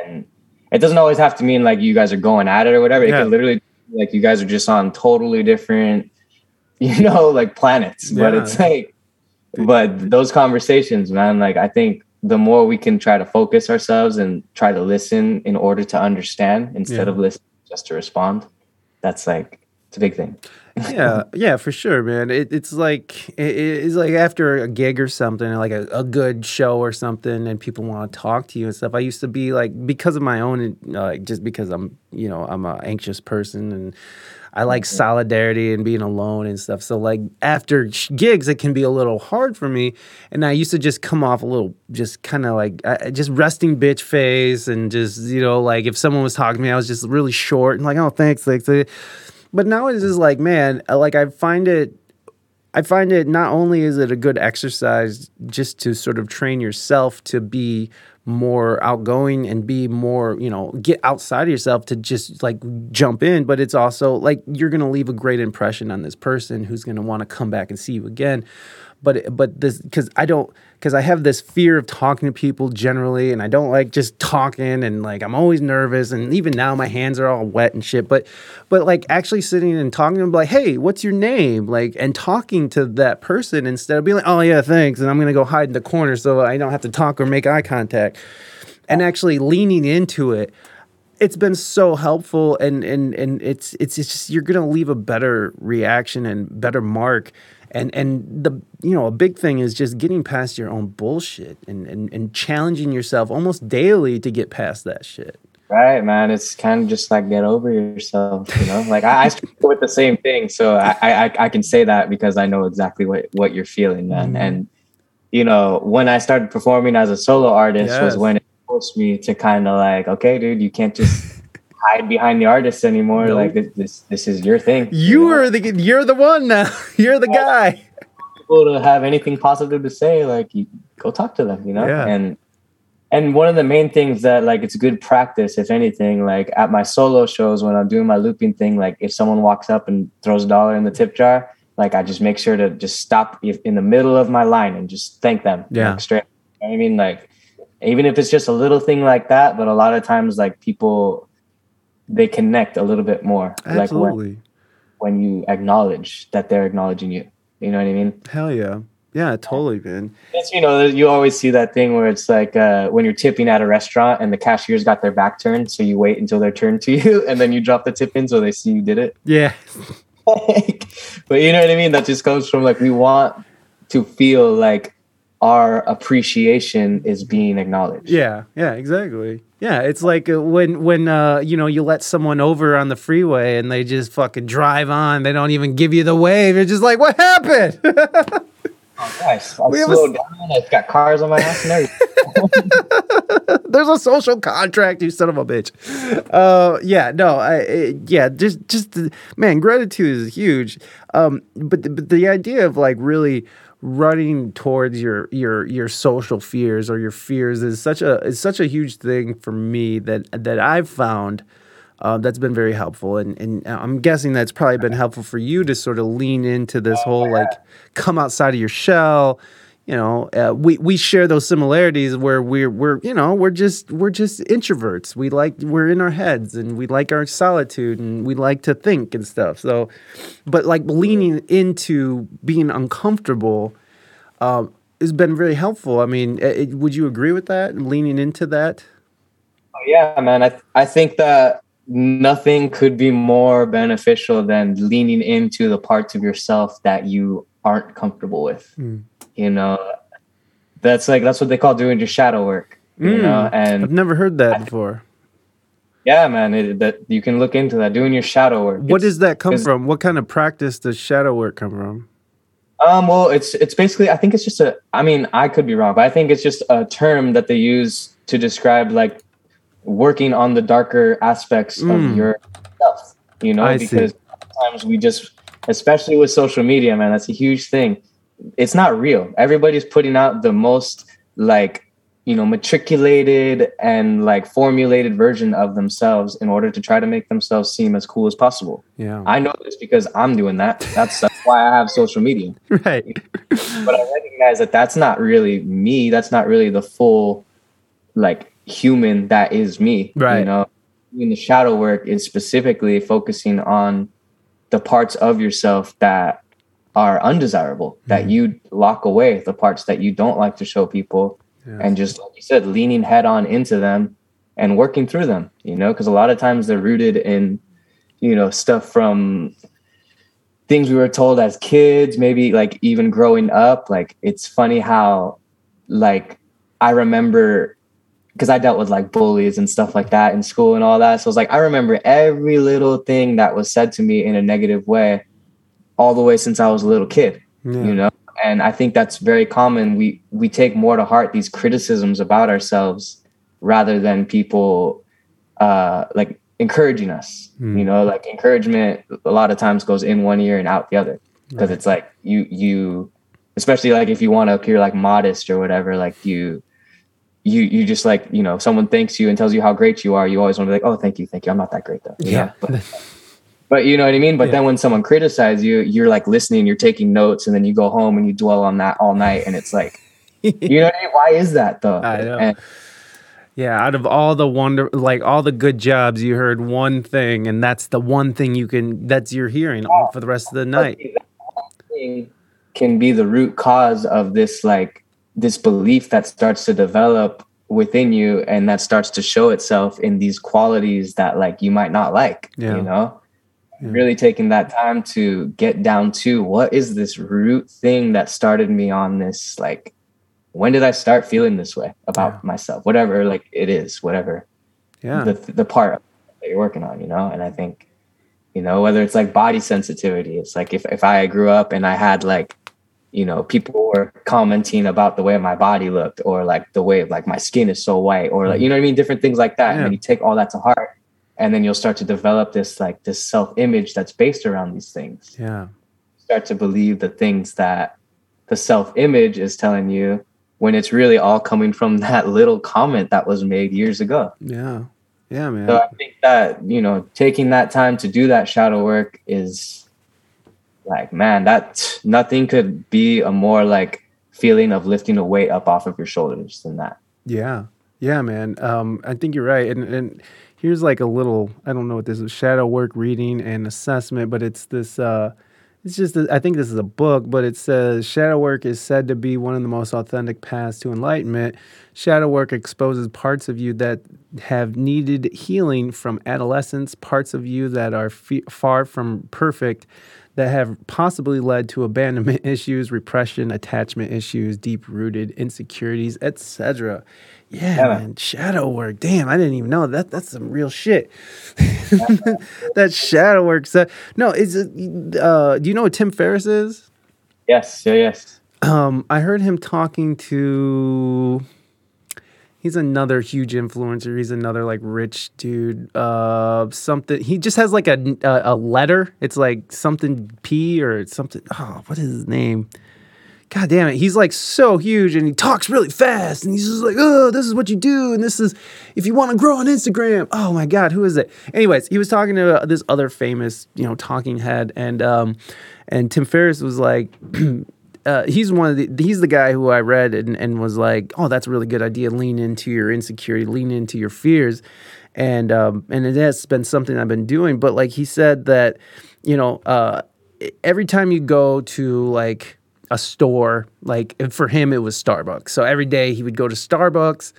and it doesn't always have to mean like you guys are going at it or whatever. It Yeah. can literally like you guys are just on totally different, you know, like planets. But it's like, but those conversations, man, like I think the more we can try to focus ourselves and try to listen in order to understand instead Yeah. of listening just to respond, that's like it's a big thing. yeah, yeah, for sure, man. It, it's like it, it's like after a gig or something, like a, a good show or something, and people want to talk to you and stuff. I used to be like because of my own, uh, just because I'm, you know, I'm an anxious person and I like solidarity and being alone and stuff. So like after gigs, it can be a little hard for me, and I used to just come off a little, just kind of like uh, just resting bitch face, and just you know, like if someone was talking to me, I was just really short and like, oh, thanks, thanks. But now it's just like, man, like I find it I find it not only is it a good exercise just to sort of train yourself to be more outgoing and be more, you know, get outside of yourself to just like jump in, but it's also like you're going to leave a great impression on this person who's going to want to come back and see you again. But but this cuz I don't cuz I have this fear of talking to people generally and I don't like just talking and like I'm always nervous and even now my hands are all wet and shit, but but like actually sitting and talking to them like, "Hey, what's your name?" like and talking to that person instead of being like, "Oh yeah, thanks," and I'm to go hide in the corner so I don't have to talk or make eye contact. And actually leaning into it it's been so helpful and and and it's it's, it's just you're gonna leave a better reaction and better mark and and the you know a big thing is just getting past your own bullshit and and, and challenging yourself almost daily to get past that shit Right, man. It's kind of just like get over yourself, you know. Like I, I struggle with the same thing, so I, I I can say that because I know exactly what what you're feeling, man. Mhm. And you know, when I started performing as a solo artist Yes. was when it forced me to kind of like, okay, dude, you can't just hide behind the artist anymore. Nope. Like this, this this is your thing. you are the you're the one now you're the guy people to have anything positive to say, like you go talk to them, you know? Yeah. And and one of the main things that like it's good practice, if anything, like at my solo shows when I'm doing my looping thing, like if someone walks up and throws a dollar in the tip jar, like I just make sure to just stop in the middle of my line and just thank them. Yeah. Like, straight. You know I mean, like even if it's just a little thing like that, but a lot of times like people they connect a little bit more. Like when, absolutely when you acknowledge that they're acknowledging you. You know what I mean? hell yeah yeah totally man It's, you know, you always see that thing where it's like uh, when you're tipping at a restaurant and the cashier's got their back turned, so you wait until their turn to you, and then you drop the tip in so they see you did it. yeah but you know what I mean? That just comes from like we want to feel like our appreciation is being acknowledged. Yeah, yeah, exactly. Yeah, it's like uh, when when uh, you know you let someone over on the freeway and they just fucking drive on. They don't even give you the wave. You're just like, what happened? Oh, nice. I We have a down. I've got cars on my house and everything. There's a social contract, you son of a bitch. Uh, yeah, no, I, I- yeah, just, just, man, gratitude is huge. Um, but, the, but the idea of like really running towards your your your social fears or your fears is such a is such a huge thing for me that that I've found. Um, that's been very helpful, and and I'm guessing that's probably been helpful for you to sort of lean into this whole like come outside of your shell, you know uh, we we share those similarities where we're we're you know we're just we're just introverts we like we're in our heads and we like our solitude and we like to think and stuff so but like leaning into being uncomfortable um, has been very helpful i mean it, would you agree with that leaning into that yeah, man. I I think that nothing could be more beneficial than leaning into the parts of yourself that you aren't comfortable with. Mm. You know, that's like that's what they call doing your shadow work. You Mm. know, and i've never heard that before yeah, man, it, that you can look into that doing your shadow work. what It's- does that come from what kind of practice does shadow work come from Um, well, it's it's basically I think it's just a I mean, I could be wrong, but I think it's just a term that they use to describe like working on the darker aspects Mm. of yourself, you know, I see. because sometimes we just especially with social media, man. That's a huge thing. It's not real. Everybody's putting out the most like you know matriculated and like formulated version of themselves in order to try to make themselves seem as cool as possible Yeah. i know this because i'm doing that that's, that's why i have social media right. but i recognize that that's not really me that's not really the full like human that is me Right. you know in the shadow work is specifically focusing on the parts of yourself that are undesirable that Mhm. you lock away the parts that you don't like to show people Yeah. and just like you said leaning head on into them and working through them you know because a lot of times they're rooted in you know stuff from things we were told as kids maybe like even growing up like it's funny how like i remember because i dealt with like bullies and stuff like that in school and all that so it's like i remember every little thing that was said to me in a negative way all the way since i was a little kid yeah. you know and i think that's very common we we take more to heart these criticisms about ourselves rather than people uh like encouraging us Hmm. you know like encouragement a lot of times goes in one ear and out the other because Right. it's like you you especially like if you want to appear like modest or whatever like you you you just like you know someone thanks you and tells you how great you are you always want to be like oh thank you thank you i'm not that great though you Yeah. but, but you know what i mean but Yeah. then when someone criticizes you you're like listening you're taking notes and then you go home and you dwell on that all night and it's like you know what I mean? why is that though I know. And- Yeah, out of all the wonder, like all the good jobs, you heard one thing, and that's the one thing you can. That's you're hearing all for the rest of the night. But that thing can be the root cause of this like this belief that starts to develop within you and that starts to show itself in these qualities that like you might not like Yeah. you know Yeah. really taking that time to get down to what is this root thing that started me on this like when did i start feeling this way about Yeah. myself whatever like it is whatever Yeah, the the part that you're working on, you know. And I think, you know, whether it's like body sensitivity, it's like if if I grew up and I had like, you know, people were commenting about the way my body looked, or like the way like my skin is so white, or like mm. you know what I mean, different things like that, and Yeah. then you take all that to heart, and then you'll start to develop this like this self image that's based around these things. yeah, Start to believe the things that the self image is telling you. When it's really all coming from that little comment that was made years ago. yeah, yeah, man. So I think that you know, taking that time to do that shadow work is like, man, that nothing could be a more like feeling of lifting a weight up off of your shoulders than that. Yeah. Yeah, man. Um, I think you're right. And and here's like a little I don't know what this is, shadow work reading and assessment, but it's this uh it's just a, I think this is a book, but it says shadow work is said to be one of the most authentic paths to enlightenment. Shadow work exposes parts of you that have needed healing from adolescence, parts of you that are fe- far from perfect that have possibly led to abandonment issues, repression, attachment issues, deep-rooted insecurities, etc. Yeah, Yeah. man, shadow work. Damn, I didn't even know that. That's some real shit. that shadow work. So, no, is it? Uh, do you know what Tim Ferriss is? Yes, yeah, yes. Um, I heard him talking to. He's another huge influencer. He's another like rich dude. Uh, something. He just has like a a, a letter. It's like something P or something. Oh, what is his name? God damn it. He's like so huge and he talks really fast and he's just like, oh, this is what you do. And this is if you want to grow on Instagram. Oh my God, who is it? Anyways, he was talking to this other famous, you know, talking head. And um, and Tim Ferriss was like, uh, he's one of the he's the guy who I read and, and was like, oh, that's a really good idea. Lean into your insecurity, lean into your fears. And um, and it has been something I've been doing. But like he said that, you know, uh, every time you go to like a store, like for him it was Starbucks. So every day he would go to Starbucks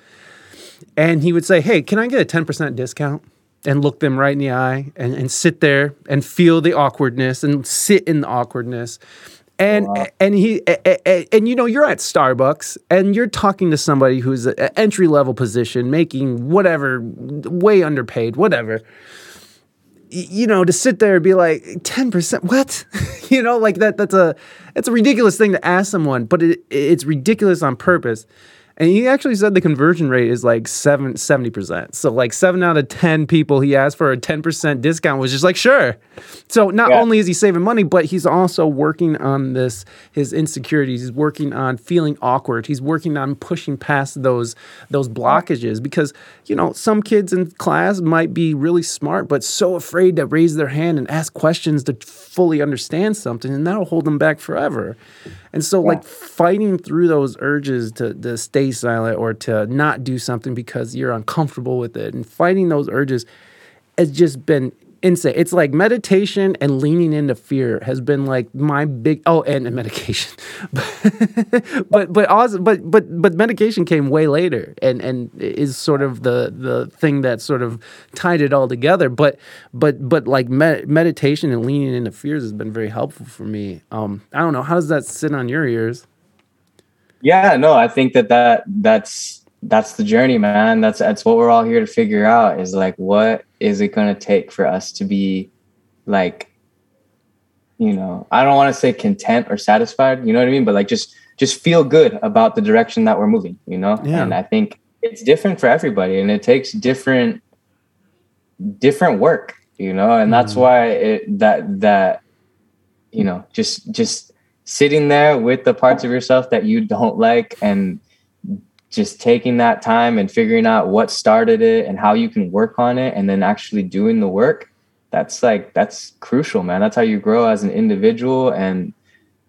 and he would say, Hey, can I get a 10% discount? And look them right in the eye and, and sit there and feel the awkwardness and sit in the awkwardness. And Wow. and he a- a- a- and you know you're at Starbucks and you're talking to somebody who's an entry level position making whatever way underpaid whatever you know, to sit there and be like, 10%, what? you know, like that, that's a, it's a ridiculous thing to ask someone, but it, it's ridiculous on purpose. And he actually said the conversion rate is like seven, 70%. So like seven out of 10 people he asked for a 10% discount was just like, sure. So not Yeah. only is he saving money, but he's also working on this, his insecurities. He's working on feeling awkward. He's working on pushing past those, those blockages because, you know, some kids in class might be really smart, but so afraid to raise their hand and ask questions to fully understand something. And that'll hold them back forever. And so, like, fighting through those urges to, to stay silent or to not do something because you're uncomfortable with it, and fighting those urges has just been insane. It's like meditation and leaning into fear has been like my big oh, and, medication, but but also but but but medication came way later and and is sort of the the thing that sort of tied it all together. But but but like med- meditation and leaning into fears has been very helpful for me. Um, I don't know how does that sit on your ears. Yeah, no, I think that that that's that's the journey, man. That's that's what we're all here to figure out is like what is it going to take for us to be like you know, I don't want to say content or satisfied, you know what I mean, but like just just feel good about the direction that we're moving, you know? Yeah. And I think it's different for everybody and it takes different different work, you know? And that's Mhm. why it that that you know, just just sitting there with the parts of yourself that you don't like and just taking that time and figuring out what started it and how you can work on it and then actually doing the work that's like that's crucial man that's how you grow as an individual and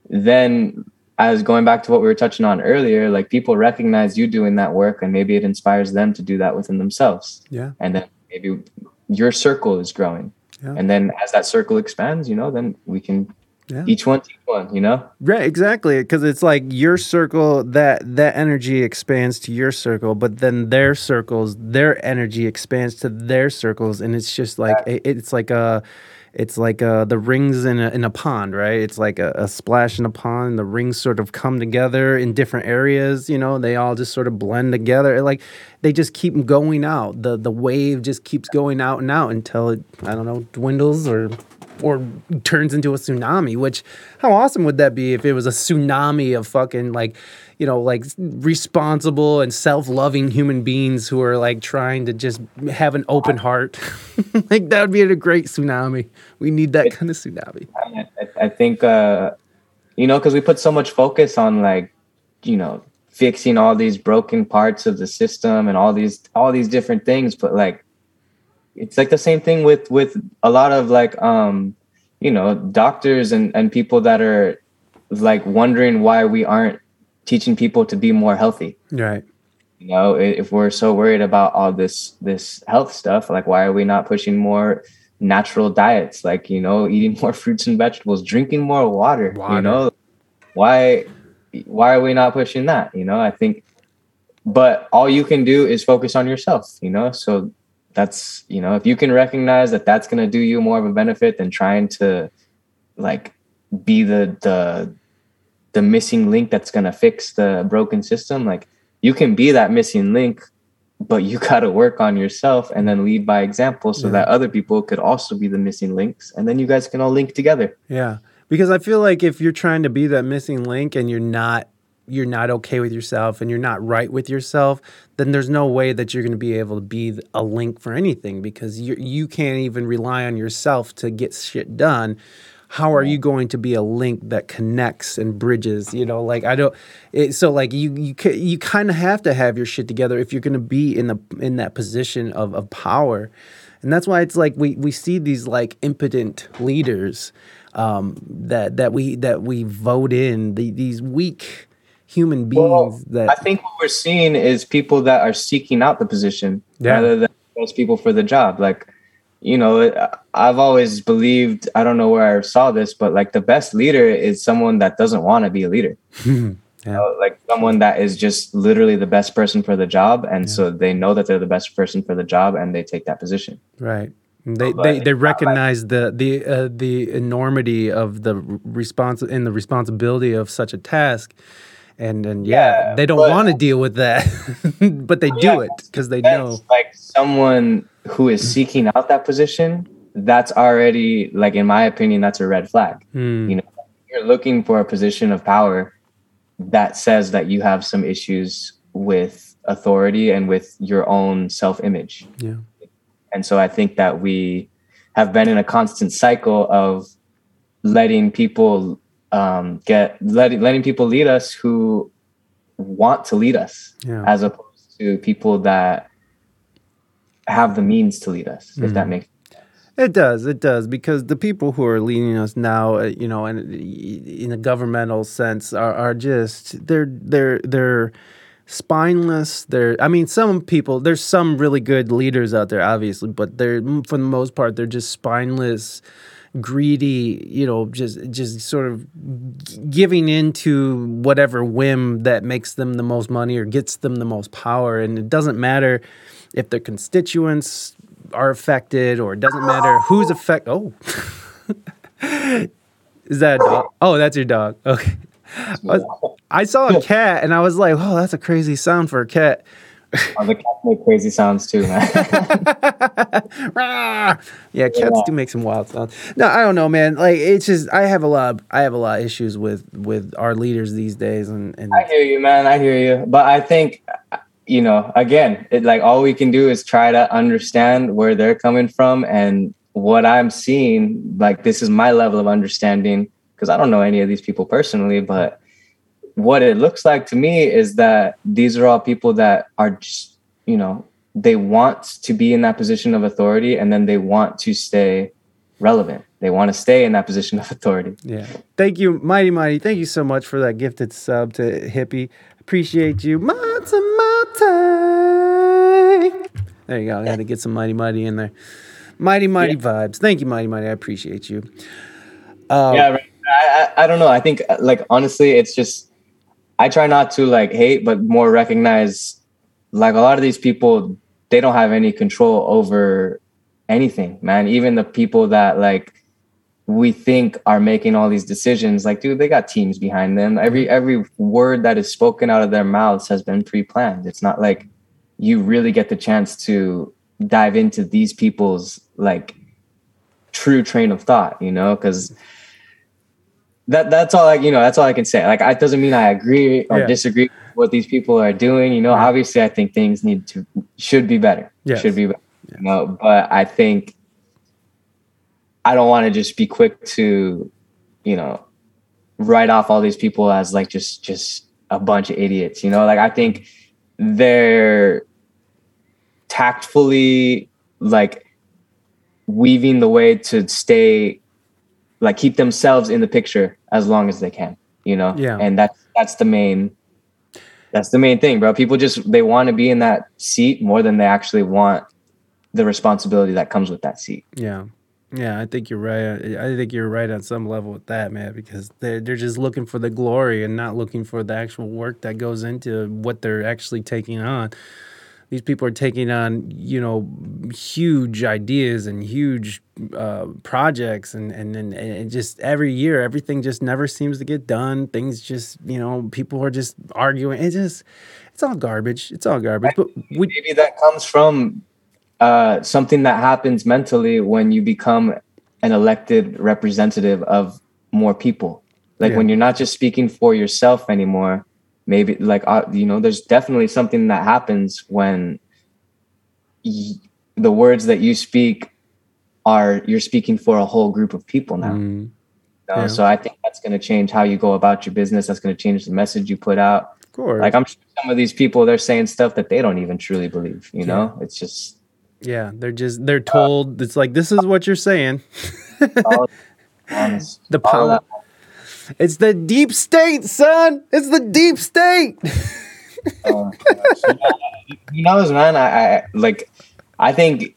then as going back to what we were touching on earlier like people recognize you doing that work and maybe it inspires them to do that within themselves Yeah. and then maybe your circle is growing Yeah. and then as that circle expands you know then we can Yeah. each one teach one you know Right, exactly. Because it's like your circle that that energy expands to your circle, but then their circles, their energy expands to their circles, and it's just like it, it's like a, it's like uh the rings in a in a pond, right? It's like a, a splash in a pond. The rings sort of come together in different areas. You know, they all just sort of blend together. Like they just keep going out. the The wave just keeps going out and out until it I don't know dwindles or or turns into a tsunami which how awesome would that be if it was a tsunami of fucking like you know like responsible and self-loving human beings who are like trying to just have an open heart? Like that would be a great tsunami. We need that kind of tsunami. I, I- think uh you know because we put so much focus on like you know fixing all these broken parts of the system and all these all these different things but like it's like the same thing with with a lot of like um you know doctors and and people that are like wondering why we aren't teaching people to be more healthy. Right. You know if we're so worried about all this this health stuff like why are we not pushing more natural diets? Like you know eating more fruits and vegetables drinking more water, Water. you know? Why why are we not pushing that? You know i think but all you can do is focus on yourself you know? So that's you know if you can recognize that that's going to do you more of a benefit than trying to like be the the the missing link that's going to fix the broken system like you can be that missing link but you got to work on yourself and then lead by example so Yeah. that other people could also be the missing links and then you guys can all link together Yeah, because I feel like if you're trying to be that missing link and you're not you're not okay with yourself and you're not right with yourself, then there's no way that you're going to be able to be a link for anything because you you can't even rely on yourself to get shit done. How are you going to be a link that connects and bridges? You know, like I don't. It, so like you you you kind of have to have your shit together if you're going to be in the in that position of of power. And that's why it's like we, we see these like impotent leaders um, that that we that we vote in the, these weak human beings Well, that I think what we're seeing is people that are seeking out the position Yeah. rather than those people for the job. Like, you know, I've always believed, I don't know where I saw this, but like the best leader is someone that doesn't want to be a leader. You know, like someone that is just literally the best person for the job. And so they know that they're the best person for the job and they take that position. right. They, they, they recognize the the uh, the enormity of the response and the responsibility of such a task, and and yeah, Yeah, they don't want to deal with that, but they do it because they know. like someone who is seeking out that position, that's already like in my opinion, that's a red flag. Hmm, you know you're looking for a position of power that says that you have some issues with authority and with your own self-image. Yeah. And so I think that we have been in a constant cycle of letting people um, get letting letting people lead us who want to lead us, Yeah. as opposed to people that have the means to lead us. If that Mhm. makes It does. It does because the people who are leading us now, uh, you know, and in a governmental sense, are, are just they're they're they're spineless. They're I mean, some people there's some really good leaders out there, obviously, but they're for the most part they're just spineless, greedy. You know, just just sort of giving into whatever whim that makes them the most money or gets them the most power, and it doesn't matter if their constituents are affected or it doesn't matter who's affected. Oh, is that a dog? Oh, that's your dog. Okay. I, was- I saw a cat and I was like, oh, that's a crazy sound for a cat. Oh, the cats make crazy sounds too, man. Yeah, cats Yeah. do make some wild sounds. No, I don't know, man. Like it's just I have a lot. I have a lot of issues with with our leaders these days, and and I hear you, man. I hear you. But I think, you know, again, it like all we can do is try to understand where they're coming from and what I'm seeing. Like, this is my level of understanding because I don't know any of these people personally, but what it looks like to me is that these are all people that are just, you know, they want to be in that position of authority and then they want to stay relevant. They want to stay in that position of authority. Yeah. Thank you, Mighty Mighty. Thank you so much for that gifted sub to Hippie. Appreciate you. Mata Mata. There you go. I had to get some Mighty Mighty in there. Mighty Mighty vibes. Thank you, Mighty Mighty. I appreciate you. Um, yeah right. I, I i don't know i think uh, like honestly it's just i try not to like hate but more recognize like a lot of these people they don't have any control over anything man. Even the people that like we think are making all these decisions like dude they got teams behind them. Every every word that is spoken out of their mouths has been pre-planned. It's not like you really get the chance to dive into these people's like true train of thought you know? Because that that's all like you know that's all I can say. Like it doesn't mean I agree or Yeah. disagree with what these people are doing. You know, Yeah. obviously I think things need to should be better. Yes. Should be better. You know, but I think I don't want to just be quick to, you know, write off all these people as like just just a bunch of idiots. You know, like I think they're tactfully like weaving the way to stay like keep themselves in the picture as long as they can you know Yeah. and that's that's the main that's the main thing bro people just they want to be in that seat more than they actually want the responsibility that comes with that seat Yeah. Yeah, I think you're right. I think you're right on some level with that, man, because they're they're just looking for the glory and not looking for the actual work that goes into what they're actually taking on. These people are taking on, you know, huge ideas and huge uh, projects, and, and and and just every year, everything just never seems to get done. Things just, you know, people are just arguing. It just, it's all garbage. It's all garbage. But we, maybe that comes from uh, something that happens mentally when you become an elected representative of more people. Like Yeah. when you're not just speaking for yourself anymore. Maybe like uh, you know, there's definitely something that happens when y- the words that you speak are you're speaking for a whole group of people now. Mm, you know? yeah. So I think that's going to change how you go about your business. That's going to change the message you put out. of course. Like I'm sure some of these people they're saying stuff that they don't even truly believe. You know, it's just Yeah, they're just they're told it's like this is what you're saying. all, honest. The power. It's the deep state, son. It's the deep state. oh. Who knows, man? I, I like. I think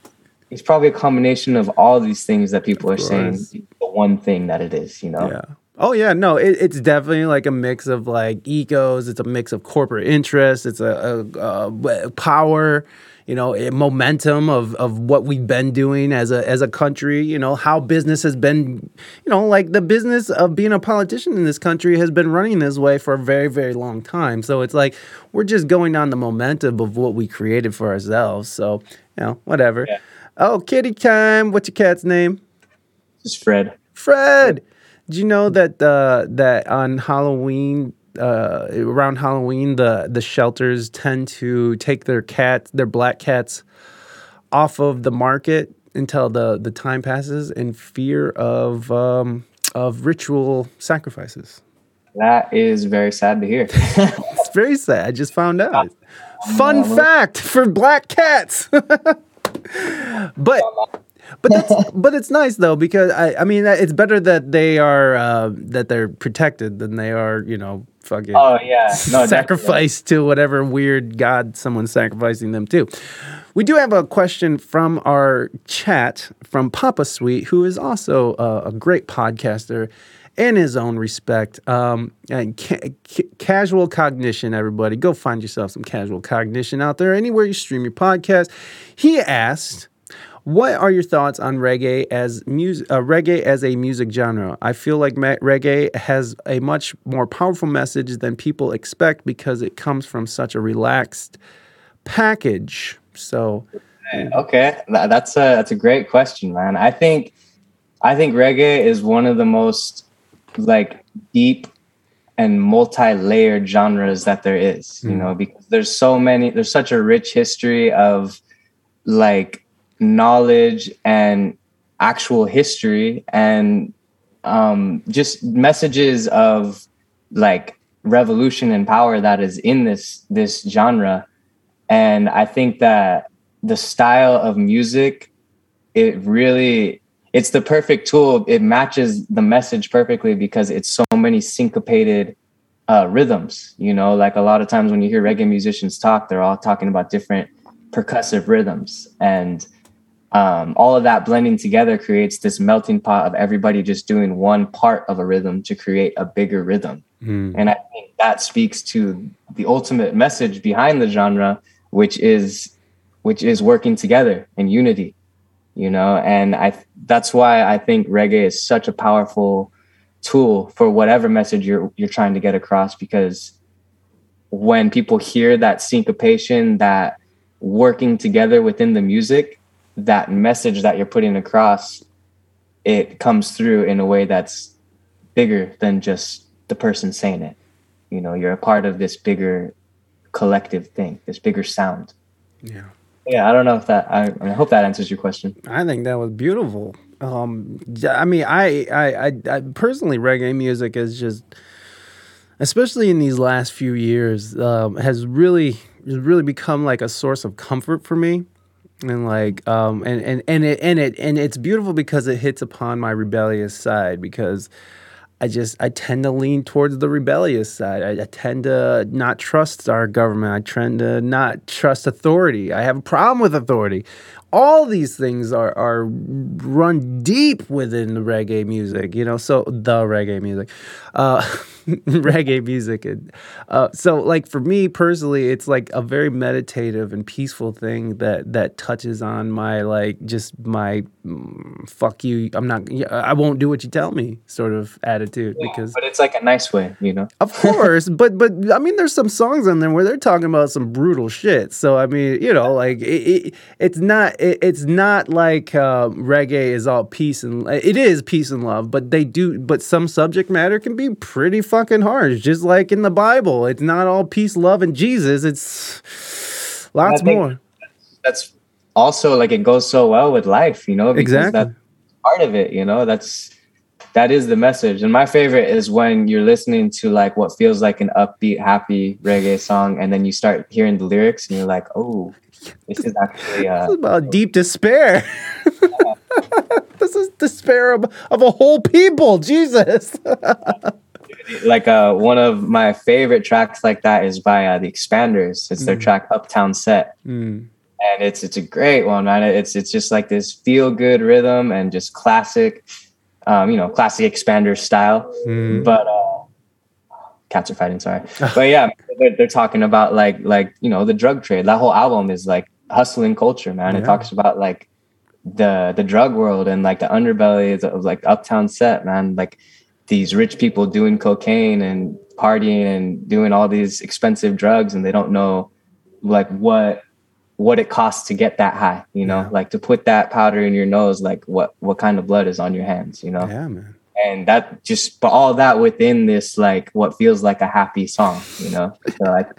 it's probably a combination of all these things that people are saying. The one thing that it is, you know. Yeah. Oh yeah, no, it, it's definitely like a mix of like egos. It's a mix of corporate interests. It's a, a, a power, you know, momentum of of what we've been doing as a as a country. You know how business has been. You know, like the business of being a politician in this country has been running this way for a very very long time. So it's like we're just going on the momentum of what we created for ourselves. So you know, whatever. Yeah. Oh, kitty time. What's your cat's name? Just Fred. Fred. Did you know that uh, that on Halloween uh, around Halloween, the the shelters tend to take their cats, their black cats, off of the market until the the time passes in fear of um, of ritual sacrifices. That is very sad to hear. it's very sad. I just found out. Fun fact for black cats. but but that's but it's nice though because I I mean it's better that they are uh, that they're protected than they are you know fucking oh yeah no, sacrificed to whatever weird god someone's sacrificing them to. We do have a question from our chat from Papa Sweet, who is also a, a great podcaster in his own respect. Um, and ca- ca- casual cognition, everybody, go find yourself some casual cognition out there anywhere you stream your podcast. He asked. What are your thoughts on reggae as music? Uh, reggae as a music genre. I feel like ma- reggae has a much more powerful message than people expect because it comes from such a relaxed package. So, okay, that's a that's a great question, man. I think I think reggae is one of the most like deep and multi-layered genres that there is. Mm. You know, because there's so many. There's such a rich history of like knowledge and actual history and um, just messages of like revolution and power that is in this this genre. And i think that the style of music it really it's the perfect tool. It matches the message perfectly because it's so many syncopated uh, rhythms you know? Like a lot of times when you hear reggae musicians talk they're all talking about different percussive rhythms. And um, all of that blending together creates this melting pot of everybody just doing one part of a rhythm to create a bigger rhythm mm. and i think that speaks to the ultimate message behind the genre which is which is working together in unity you know and i that's why i think reggae is such a powerful tool for whatever message you're you're trying to get across because when people hear that syncopation that working together within the music that message that you're putting across it comes through in a way that's bigger than just the person saying it you know you're a part of this bigger collective thing, this bigger sound. Yeah. Yeah, I don't know if that. I, I hope that answers your question. I think that was beautiful. Um, I mean, I, I, I, I personally, reggae music is just, especially in these last few years, um, has really, really become like a source of comfort for me and like um and and and it and it and it's beautiful because it hits upon my rebellious side because I just I tend to lean towards the rebellious side. I, I, tend to not trust our government. I tend to not trust authority. I have a problem with authority. All these things are are run deep within the reggae music, you know. So the reggae music. Uh, reggae music. And, uh, so, like for me personally, it's like a very meditative and peaceful thing that that touches on my like just my mm, fuck you. I'm not. I won't do what you tell me sort of attitude yeah, because. But it's like a nice way, you know. of course, but but I mean, there's some songs on there where they're talking about some brutal shit. So I mean, you know, like it, it it's not it, it's not like uh, reggae is all peace and it is peace and love, but they do. But some subject matter can be pretty fucking harsh, just like in the Bible. It's not all peace, love, and Jesus. It's lots more. That's also like it goes so well with life, you know, because exactly. that's part of it, you know, that's that is the message. And my favorite is when you're listening to like what feels like an upbeat, happy reggae song, and then you start hearing the lyrics and you're like, oh, this is actually uh, this is about deep despair. this is despair of, of a whole people, Jesus like uh, one of my favorite tracks like that is by uh, the Expanders. It's their mm. track "Uptown Set," mm. and it's it's a great one, man. It's it's just like this feel good rhythm and just classic, um, you know, classic Expander style. Mm. But uh, cats are fighting. Sorry, but yeah, they're, they're, talking about like like you know the drug trade. That whole album is like hustling culture, man. Yeah. It talks about like the the drug world and like the underbelly of like Uptown Set, man. Like these rich people doing cocaine and partying and doing all these expensive drugs and they don't know like what what it costs to get that high you know yeah. like to put that powder in your nose like what what kind of blood is on your hands you know yeah man and that just but all that within this like what feels like a happy song you know? So like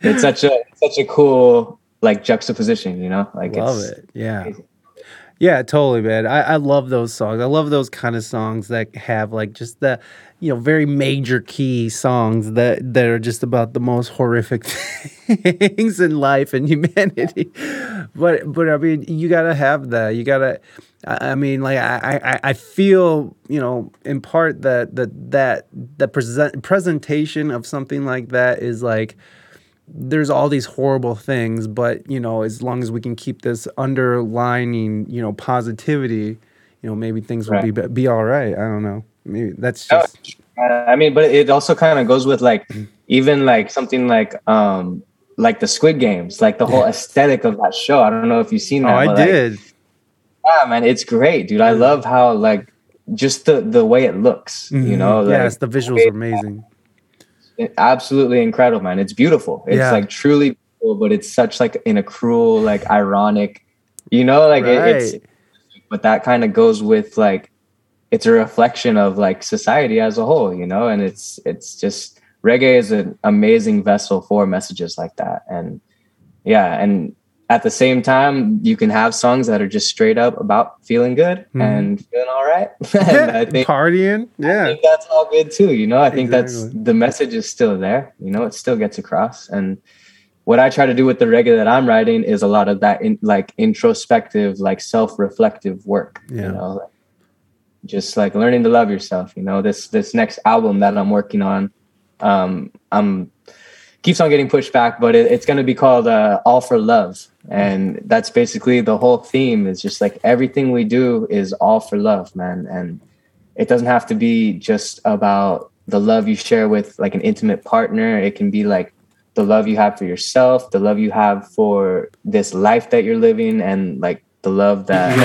it's such a such a cool like juxtaposition you know? Like love it's it. Yeah. yeah totally man. I, I love those songs. I love those kind of songs that have like just the you know very major key songs that that are just about the most horrific things in life and humanity. But but i mean you gotta have that. You gotta I I mean, like I, I, I feel, you know, in part that that that the present presentation of something like that is like there's all these horrible things, but you know, as long as we can keep this underlining, you know, positivity, you know, maybe things will be be all right. I don't know. Maybe that's Oh, just uh, I mean, but it also kind of goes with like even like something like um like the Squid Games, like the whole aesthetic of that show. I don't know if you've seen oh, that. I but, like, did. Yeah, man, it's great, dude. I love how like just the the way it looks. You Mhm. know, like, yes, the visuals are amazing. it- absolutely incredible, man. It's beautiful. It's Yeah. like truly beautiful, but it's such like in a cruel, like ironic, you know, like it, it's. But that kind of goes with like, it's a reflection of like society as a whole, you know, and it's it's just reggae is an amazing vessel for messages like that, and yeah, and at the same time, you can have songs that are just straight up about feeling good Mhm. and feeling all right. and I think Partying, I yeah, think that's all good too. You know, I think that's the message is still there. You know, it still gets across. And what I try to do with the reggae that I'm writing is a lot of that in, like introspective, like self-reflective work. Yeah. You know, like, just like learning to love yourself. You know, this this next album that I'm working on, um, I'm keeps on getting pushed back, but it, it's going to be called uh, All for Love, Mm. and that's basically the whole theme. Is just like everything we do is all for love, man, and it doesn't have to be just about the love you share with like an intimate partner. It can be like the love you have for yourself, the love you have for this life that you're living, and like the love that.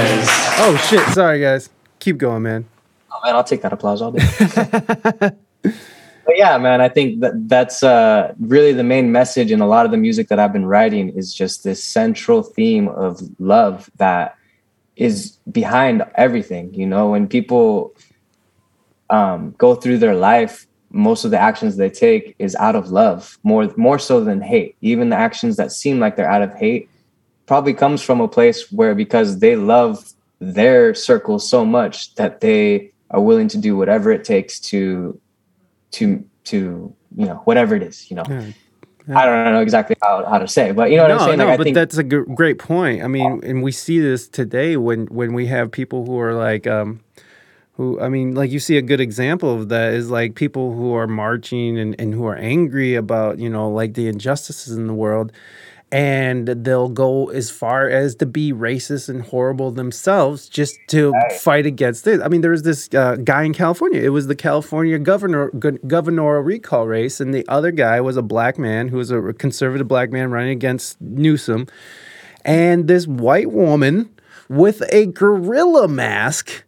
Oh shit! Sorry, guys. Keep going, man. Oh man, I'll take that applause all day. but yeah, man, I think that that's uh, really the main message in a lot of the music that I've been writing is just this central theme of love that is behind everything. You know, when people um, go through their life, most of the actions they take is out of love, more more so than hate. Even the actions that seem like they're out of hate probably comes from a place where because they love their circle so much that they are willing to do whatever it takes to to to you know whatever it is you know Yeah. i don't know exactly how, how to say but you know what i'm saying no, like, but think that's a great point. I mean, and we see this today when when we have people who are like, um, who I mean, like you see a good example of that is like people who are marching and and who are angry about you know like the injustices in the world. And they'll go as far as to be racist and horrible themselves just to fight against it. I mean, there was this uh, guy in California. It was the California governor gu- governorial recall race, and the other guy was a black man who was a conservative black man running against Newsom and this white woman with a gorilla mask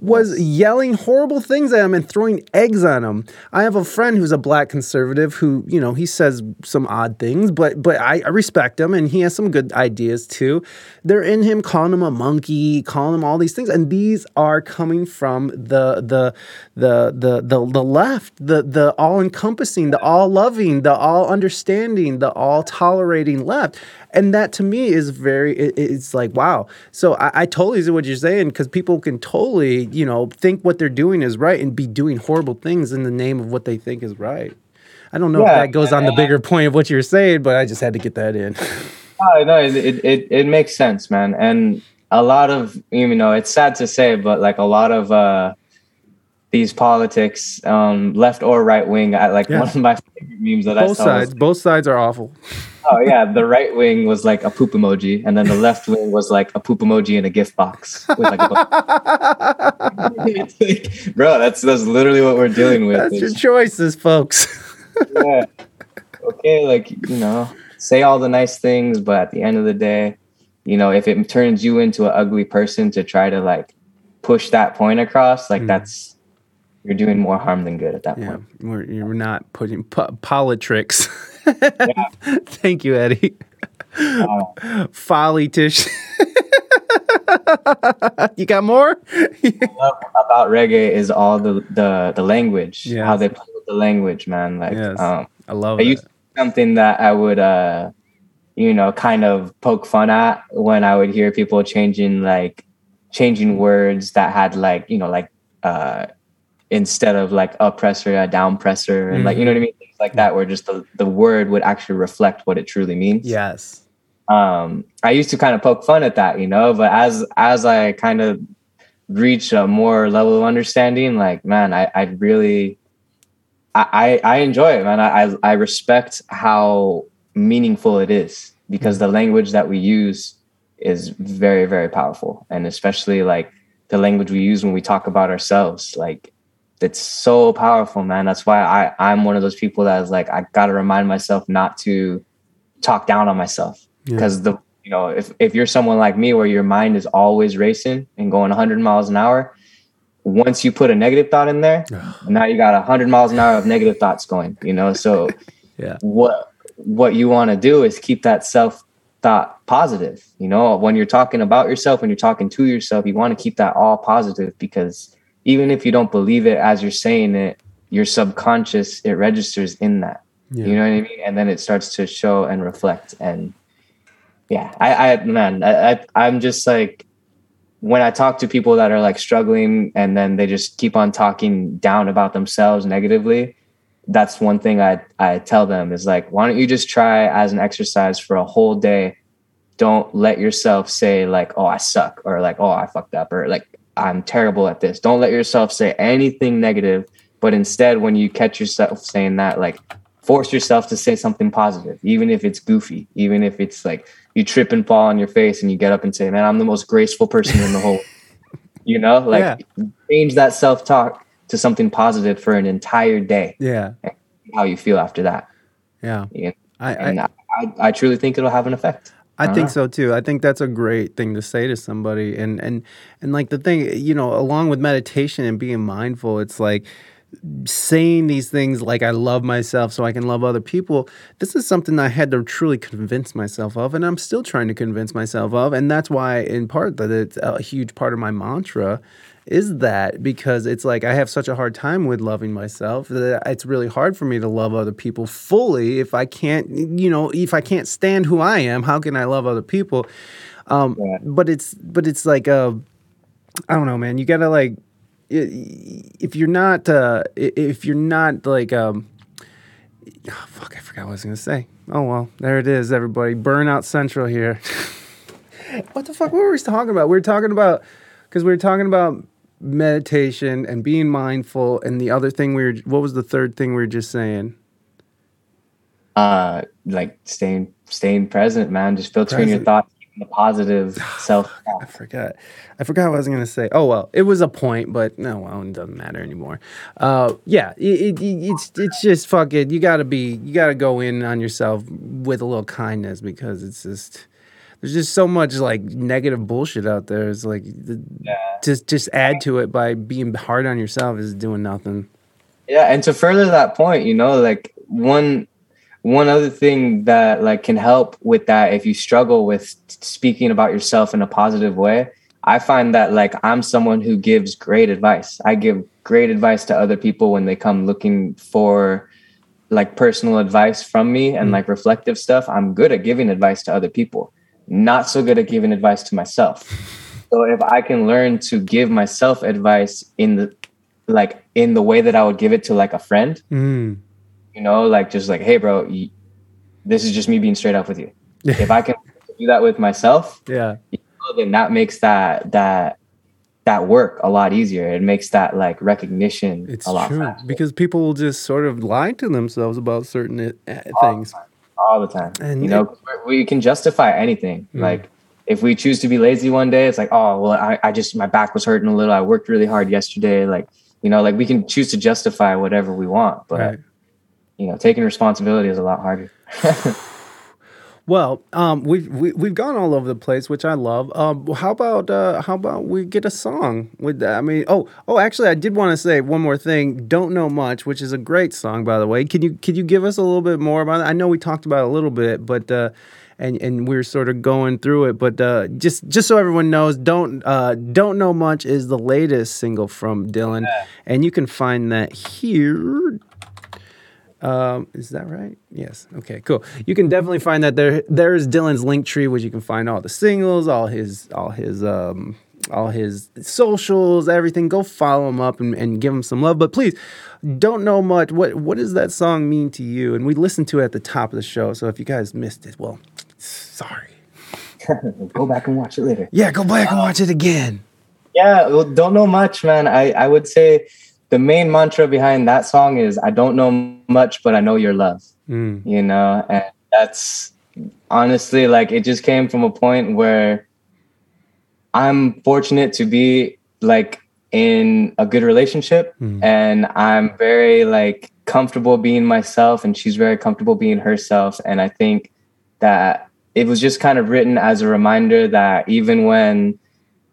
was yelling horrible things at him and throwing eggs on him. I have a friend who's a black conservative who, you know, he says some odd things, but but I, I respect him and he has some good ideas too. They're in him calling him a monkey, calling him all these things, and these are coming from the the the the the, the left, the the all encompassing, the all loving, the all understanding, the all tolerating left. And that to me is very, it- it's like, wow. So I, I totally see what you're saying because people can totally, you know, think what they're doing is right and be doing horrible things in the name of what they think is right. I don't know if that goes on the bigger point of what you're saying, but I just had to get that in. No, it, it, it, it makes sense, man. And a lot of, you know, it's sad to say, but like a lot of uh, these politics, um, left or right wing, I, like Yeah. one of my favorite memes that I saw. both sides, was, both sides are awful. oh yeah, the right wing was like a poop emoji, and then the left wing was like a poop emoji in a gift box. With like a It's like, bro, that's that's literally what we're dealing with. That's your choices, folks. yeah. Okay, like you know, say all the nice things, but at the end of the day, you know, if it turns you into an ugly person to try to like push that point across, like Mhm. that's you're doing more harm than good at that Yeah, point. we're, you're not putting po- politricks. Thank you, Eddie. Uh, Folly tish. you got more? love about reggae is all the the the language, Yes. how they play with the language, man. Like, Yes. um, I love I it. used to something that I would, uh, you know, kind of poke fun at when I would hear people changing like changing words that had like you know like uh instead of like up presser a down presser and like you know what I mean? Things like that where just the the word would actually reflect what it truly means. Yes. um i used to kind of poke fun at that you know but as as i kind of reach a more level of understanding like man i i really i i, I enjoy it man. I, I i respect how meaningful it is because the language that we use is very very powerful. And especially like the language we use when we talk about ourselves like it's so powerful man. That's why i i'm one of those people that is like i gotta remind myself not to talk down on myself. Yeah. because the you know if if you're someone like me where your mind is always racing and going 100 miles an hour once you put a negative thought in there now you got 100 miles an hour of negative thoughts going you know? So Yeah. what what you want to do is keep that self thought positive you know? When you're talking about yourself when you're talking to yourself you want to keep that all positive because even if you don't believe it as you're saying it your subconscious it registers in that. Yeah. you know what i mean? And then it starts to show and reflect. And yeah i i man I, I i'm just like when i talk to people that are like struggling and then they just keep on talking down about themselves negatively that's one thing i i tell them is like why don't you just try as an exercise for a whole day? Don't let yourself say like oh i suck or like oh i fucked up or like i'm terrible at this don't let yourself say anything negative but instead when you catch yourself saying that like force yourself to say something positive even if it's goofy even if it's like you trip and fall on your face and you get up and say man i'm the most graceful person in the whole you know like change that self-talk to something positive for an entire day Yeah. how you feel after that Yeah. Yeah. I, I, I, I truly think it'll have an effect I think Uh-huh. so too. I think that's a great thing to say to somebody. And and and like the thing, you know, along with meditation and being mindful, it's like saying these things like I love myself so I can love other people. This is something I had to truly convince myself of and I'm still trying to convince myself of and that's why in part that it's a huge part of my mantra is that because it's like I have such a hard time with loving myself that it's really hard for me to love other people fully if I can't, you know, if I can't stand who I am, how can I love other people? Um, Yeah. But it's but it's like uh, I don't know, man. You gotta like if you're not uh, if you're not like um, oh, fuck, I forgot what I was gonna say. Oh well, there it is, everybody. Burnout Central here. what the fuck? What were we talking about? We were talking about because we were talking about meditation and being mindful, and the other thing we were. What was the third thing we were just saying? uh like staying staying present man just filtering your thoughts the positive self I forgot. I forgot what I was gonna say. Oh well, it was a point, but no, well, it doesn't matter anymore. Uh, yeah, it, it, it's it's just fuck it. You gotta be, you gotta go in on yourself with a little kindness because it's just there's just so much like negative bullshit out there. It's like the, Yeah. Just just add to it by being hard on yourself is doing nothing. yeah and to further that point you know like one one other thing that like can help with that if you struggle with speaking about yourself in a positive way i find that like i'm someone who gives great advice i give great advice to other people when they come looking for like personal advice from me and Mm. like reflective stuff i'm good at giving advice to other people not so good at giving advice to myself so if i can learn to give myself advice in the like in the way that i would give it to like a friend Mm. you know like just like hey bro y- this is just me being straight up with you if i can do that with myself Yeah. then that makes that that that work a lot easier it makes that like recognition It's a lot true faster because people will just sort of lie to themselves about certain uh, things. all the time And you know we can justify anything Mm. like if we choose to be lazy one day it's like oh well I, I just my back was hurting a little i worked really hard yesterday like you know like we can choose to justify whatever we want but Right. you know taking responsibility is a lot harder Well, um, we've we, we've gone all over the place, which I love. Um, how about uh, how about we get a song with that? I mean, oh oh, actually, I did want to say one more thing. Don't know much, which is a great song, by the way. Can you could you give us a little bit more about it? I know we talked about it a little bit, but uh, and and we're sort of going through it. But uh, just just so everyone knows, don't uh, don't know much is the latest single from Dylan, and you can find that here. Um, is that right? Yes. Okay. Cool. You can definitely find that there. There's Dylan's Linktree, which you can find all the singles, all his, all his, um, all his socials, everything. Go follow him up and, and give him some love. But please, don't know much. What What does that song mean to you? And we listened to it at the top of the show. So if you guys missed it, well, sorry. Go back and watch it later. Yeah, go back and watch it again. Yeah, well, don't know much, man. I, I would say the main mantra behind that song is I don't know much, but I know your love. Mm. You know, and that's honestly like it just came from a point where I'm fortunate to be like in a good relationship Mm. and I'm very like comfortable being myself and she's very comfortable being herself and I think that it was just kind of written as a reminder that even when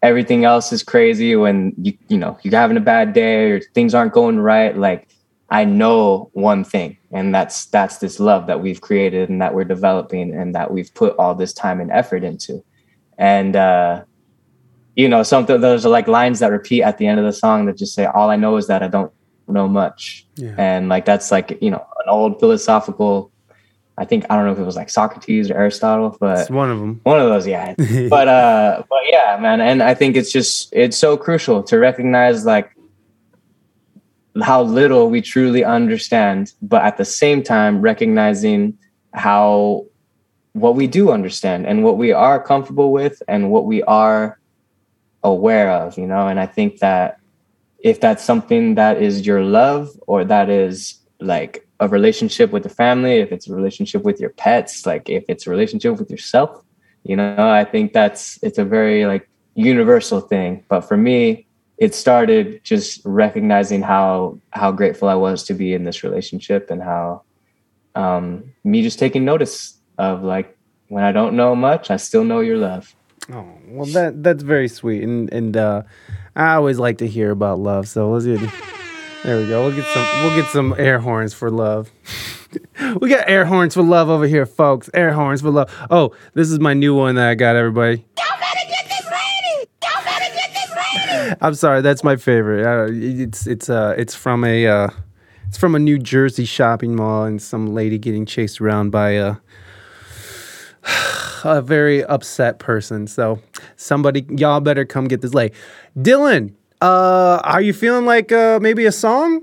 everything else is crazy when you you know you're having a bad day or things aren't going right like I know one thing and that's that's this love that we've created and that we're developing and that we've put all this time and effort into and uh you know something those are like lines that repeat at the end of the song that just say all I know is that I don't know much Yeah. and like that's like you know an old philosophical I think I don't know if it was like Socrates or Aristotle but It's one of them. one of those yeah but uh but yeah man and i think it's just it's so crucial to recognize like how little we truly understand but at the same time recognizing how what we do understand and what we are comfortable with and what we are aware of you know and i think that if that's something that is your love or that is like a relationship with the family if it's a relationship with your pets like if it's a relationship with yourself you know i think that's it's a very like universal thing but for me it started just recognizing how how grateful i was to be in this relationship and how um me just taking notice of like when i don't know much i still know your love Oh well, that that's very sweet, and and uh, I always like to hear about love. So let's get there. We go. We'll get some. We'll get some air horns for love. we got air horns for love over here, folks. Air horns for love. Oh, this is my new one that I got, everybody. Y'all better get this lady! Y'all better get this lady! I'm sorry, that's my favorite. Uh, it's it's uh it's from a uh, it's from a New Jersey shopping mall, and some lady getting chased around by a a very upset person. So somebody, y'all better come get this lady. Dylan, uh, are you feeling like uh maybe a song?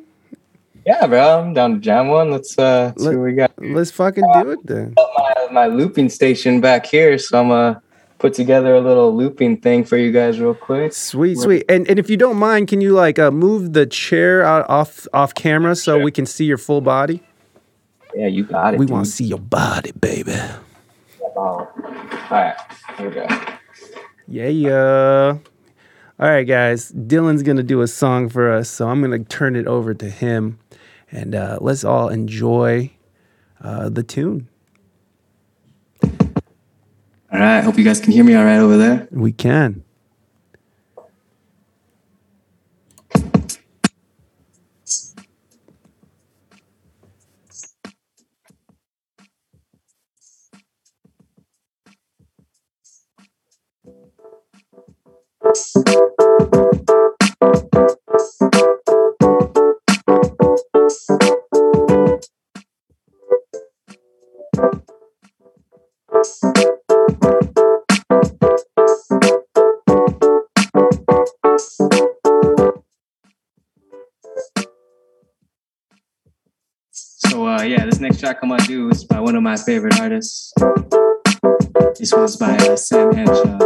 yeah bro i'm down to jam one let's uh see Let- what we got Let's fucking do it then. my, my looping station back here so i'm gonna put together a little looping thing for you guys real quick Sweet, sweet. And and if you don't mind, can you like uh, move the chair out off off camera so we can see your full body? yeah you got it We want to see your body, baby. All right here we go Yeah, yeah. All right, guys. Dylan's gonna do a song for us, so I'm gonna turn it over to him, and uh, let's all enjoy uh, the tune. all right hope you guys can hear me all right over there We can. So uh, yeah, this next track I'm gonna do is by one of my favorite artists. This one's by uh, Sam Henshaw.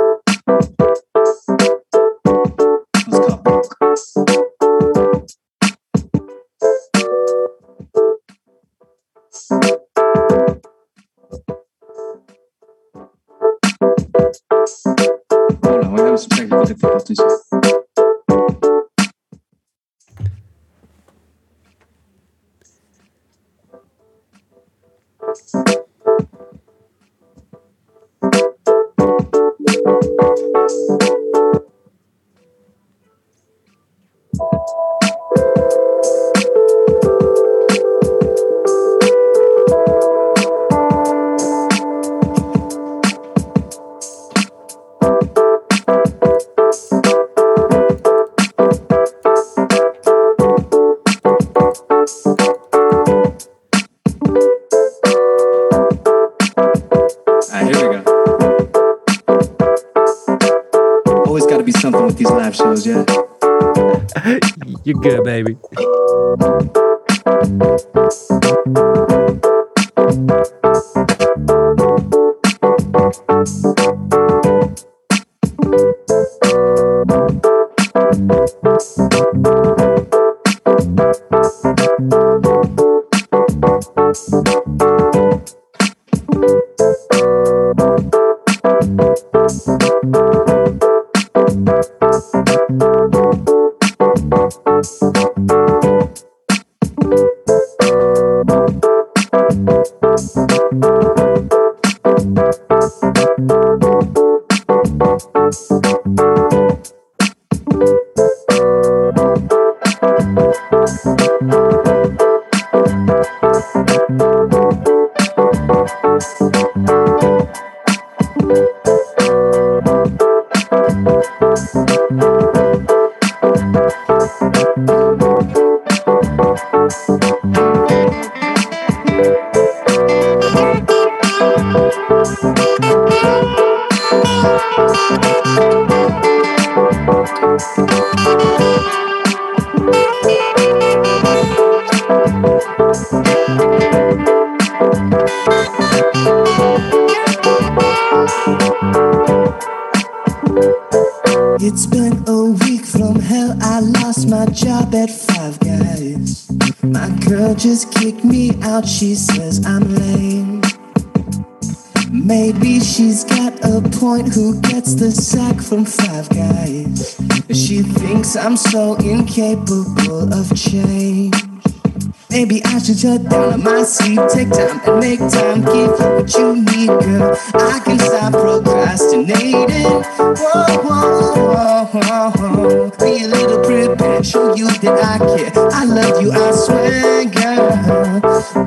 Put down on my seat, take time and make time, give you what you need, girl. I can stop procrastinating. Whoa, whoa, whoa, whoa. Be a little prepared, show you that I care. I love you, I swear, girl.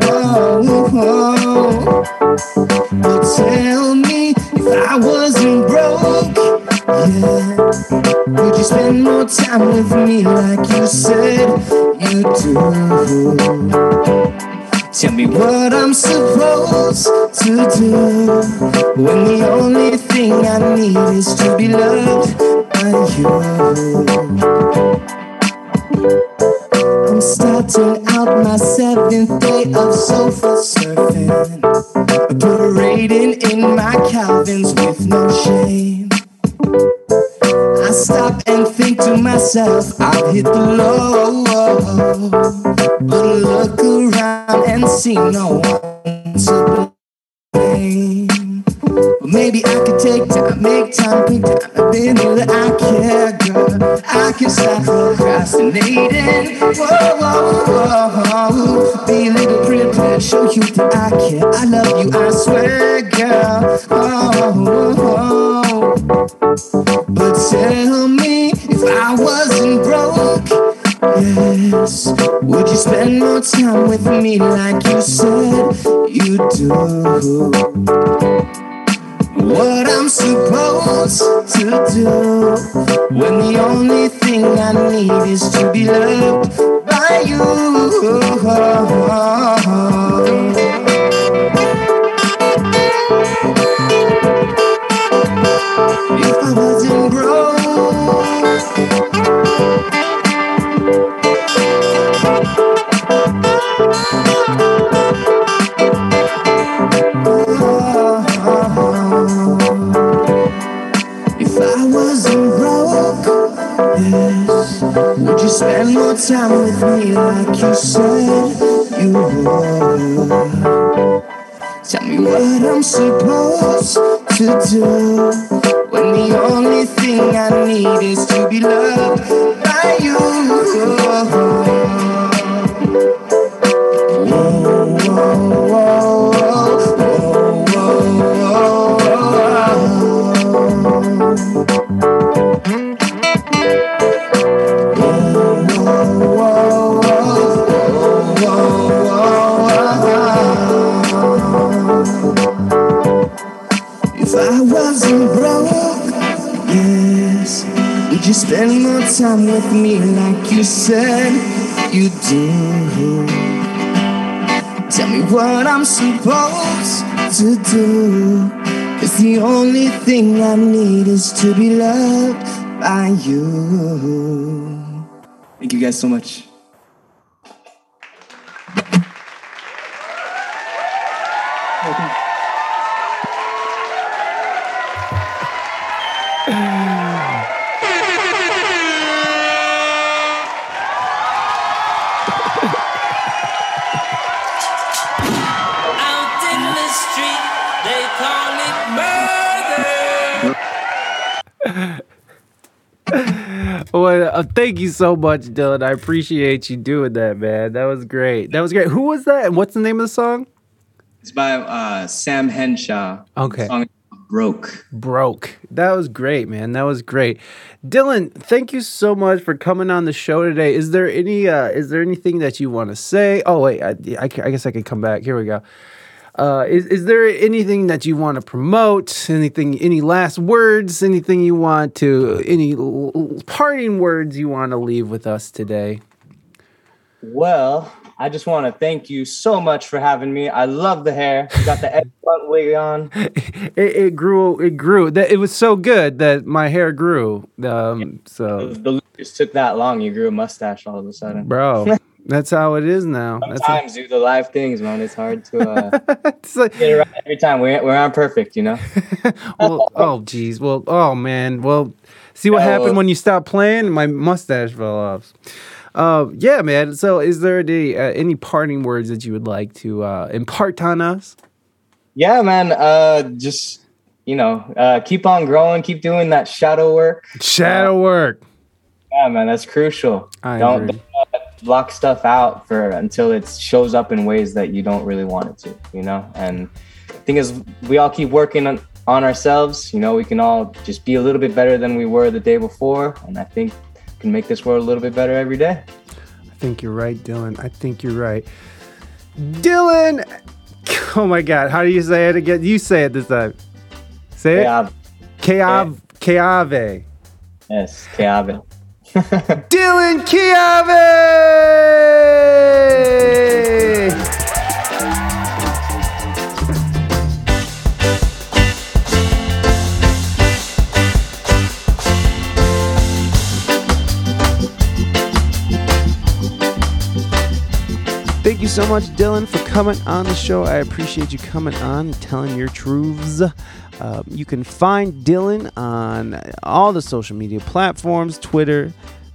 Whoa, whoa. But tell me if I wasn't broke, yeah. Would you spend more time with me like you said you do? When the only thing I need is to be loved by you. I'm starting out my seventh day of sofa surfing, parading in my Calvins with no shame. I stop and think to myself, Thank you guys so much. Thank you so much, Dylan. I appreciate you doing that, man. That was great. That was great. Who was that? And what's the name of the song? It's by uh, Sam Henshaw. Okay. Broke. Broke. That was great, man. That was great. Dylan, thank you so much for coming on the show today. Is there any uh is there anything that you want to say? Oh wait, I, I, I guess I can come back. Here we go. Uh, is, is there anything that you want to promote? Anything, any last words? Anything you want to, any l- parting words you want to leave with us today? Well, I just want to thank you so much for having me. I love the hair. You got the front wig on. It, it grew, it grew. That it was so good that my hair grew. Um, so, The look just took that long. You grew a mustache all of a sudden. bro, that's how it is now. How, Sometimes do the live things, man. It's hard to uh, it's like, get it right every time. We're, we're not perfect, you know? well, oh geez, well, oh man, well, see what Yeah, happened well- when you stopped playing? My mustache fell off. Uh, yeah, man. So, is there any uh, any parting words that you would like to uh, impart on us? Yeah, man. Uh, just, you know, uh, keep on growing. Keep doing that shadow work. Shadow work. Yeah, man. That's crucial. I don't uh, block stuff out for until it shows up in ways that you don't really want it to, you know? And the thing is, we all keep working on, on ourselves. You know, we can all just be a little bit better than we were the day before. And I think we can make this world a little bit better every day. I think you're right, Dylan. I think you're right. Dylan, oh my God, how do you say it again? You say it this time. Say it. Yeah. Keav, Keawe. Yes. Keawe. Dylan Keawe. Thank you so much, Dylan, for coming on the show. I appreciate you coming on and telling your truths. Um, you can find Dylan on all the social media platforms Twitter,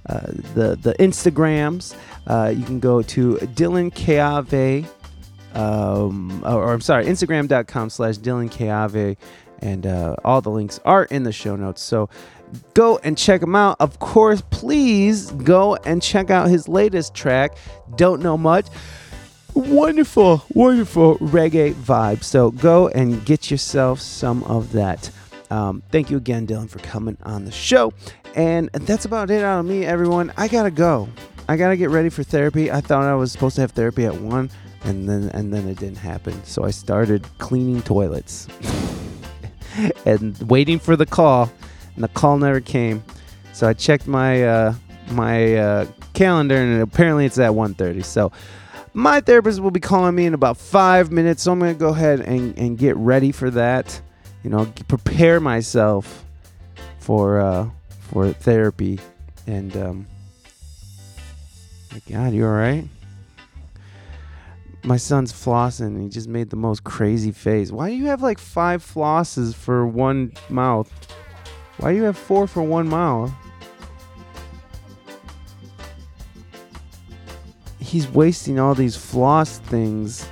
uh, the, the Instagrams. Uh, you can go to Dylan Keawe, um, or, or I'm sorry, Instagram.com slash Dylan Keawe, and uh, all the links are in the show notes. So go and check him out. Of course, please go and check out his latest track, Don't Know Much. Wonderful, wonderful reggae vibe. So go and get yourself some of that. Um, thank you again, Dylan, for coming on the show. And that's about it out of me, everyone. I gotta go. I gotta get ready for therapy. I thought I was supposed to have therapy at one, and then and then it didn't happen. So I started cleaning toilets and waiting for the call, and the call never came. So I checked my uh, my uh, calendar, and apparently it's at 1:30. So my therapist will be calling me in about five minutes, so I'm gonna go ahead and, and get ready for that. You know, prepare myself for uh, for therapy. And um, my God, you all right? My son's flossing. He just made the most crazy face. Why do you have like five flosses for one mouth? Why do you have four for one mouth? He's wasting all these floss things.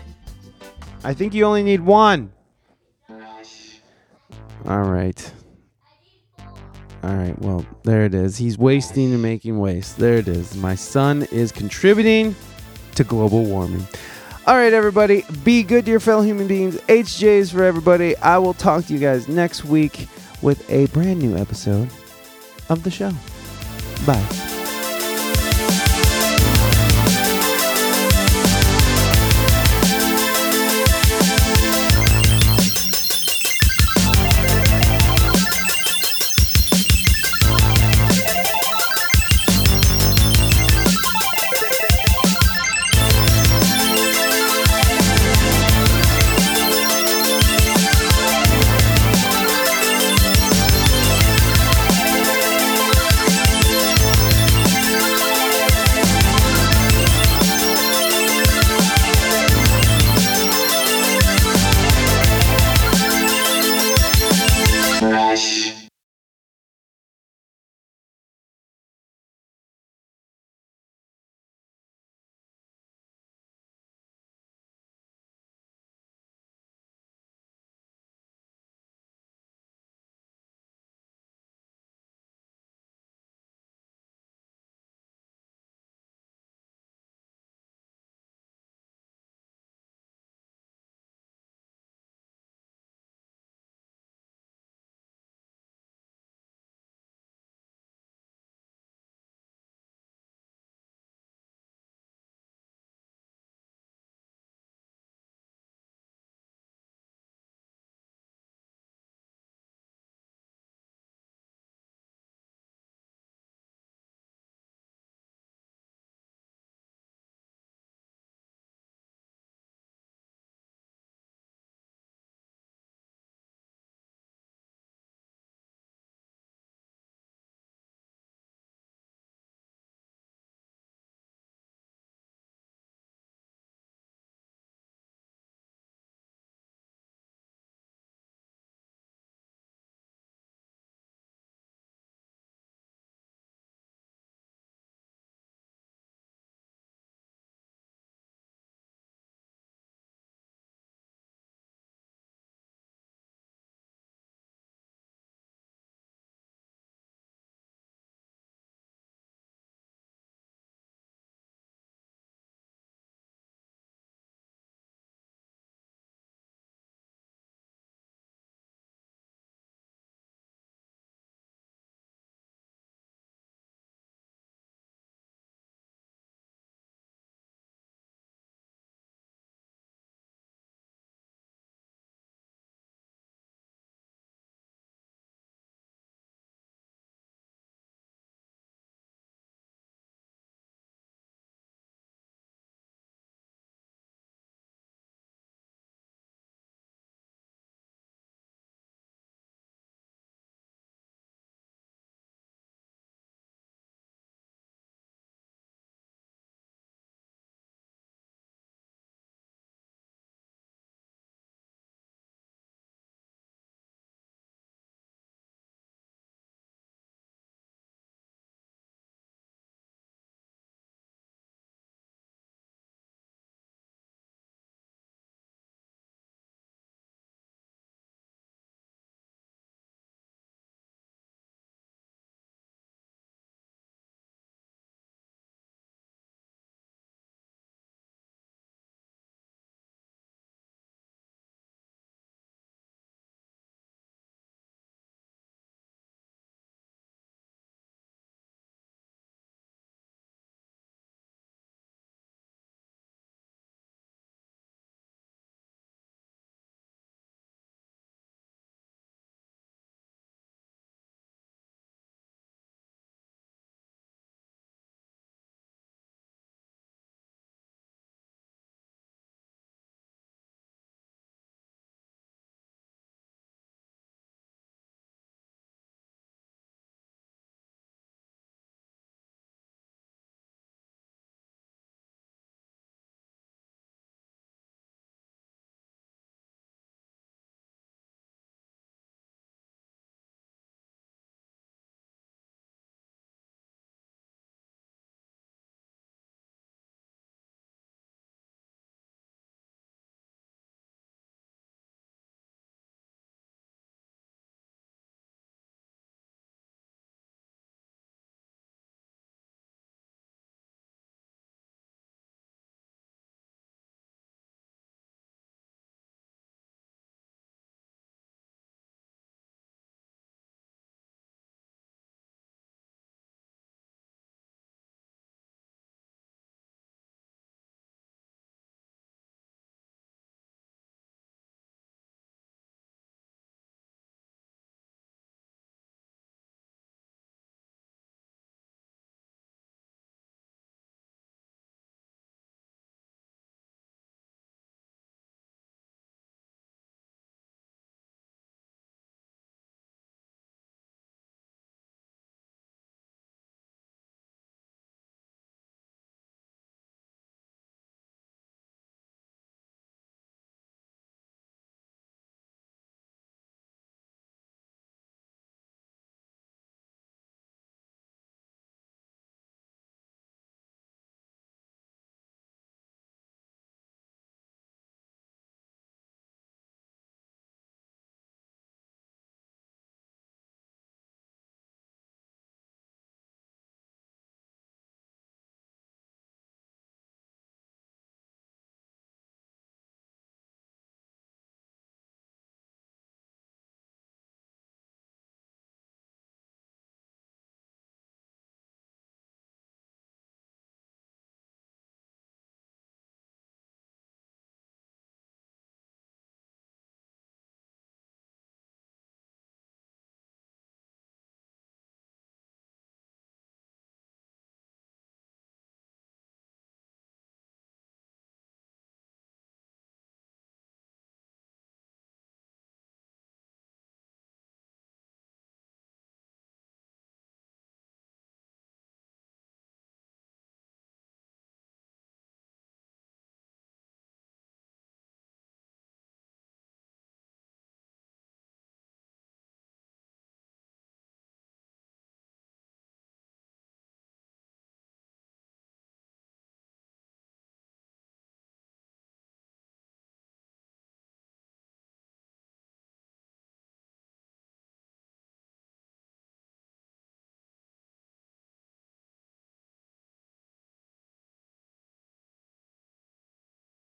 I think you only need one. All right. All right. Well, there it is. He's wasting and making waste. There it is. My son is contributing to global warming. All right, everybody. Be good to your fellow human beings. HJs for everybody. I will talk to you guys next week with a brand new episode of the show. Bye.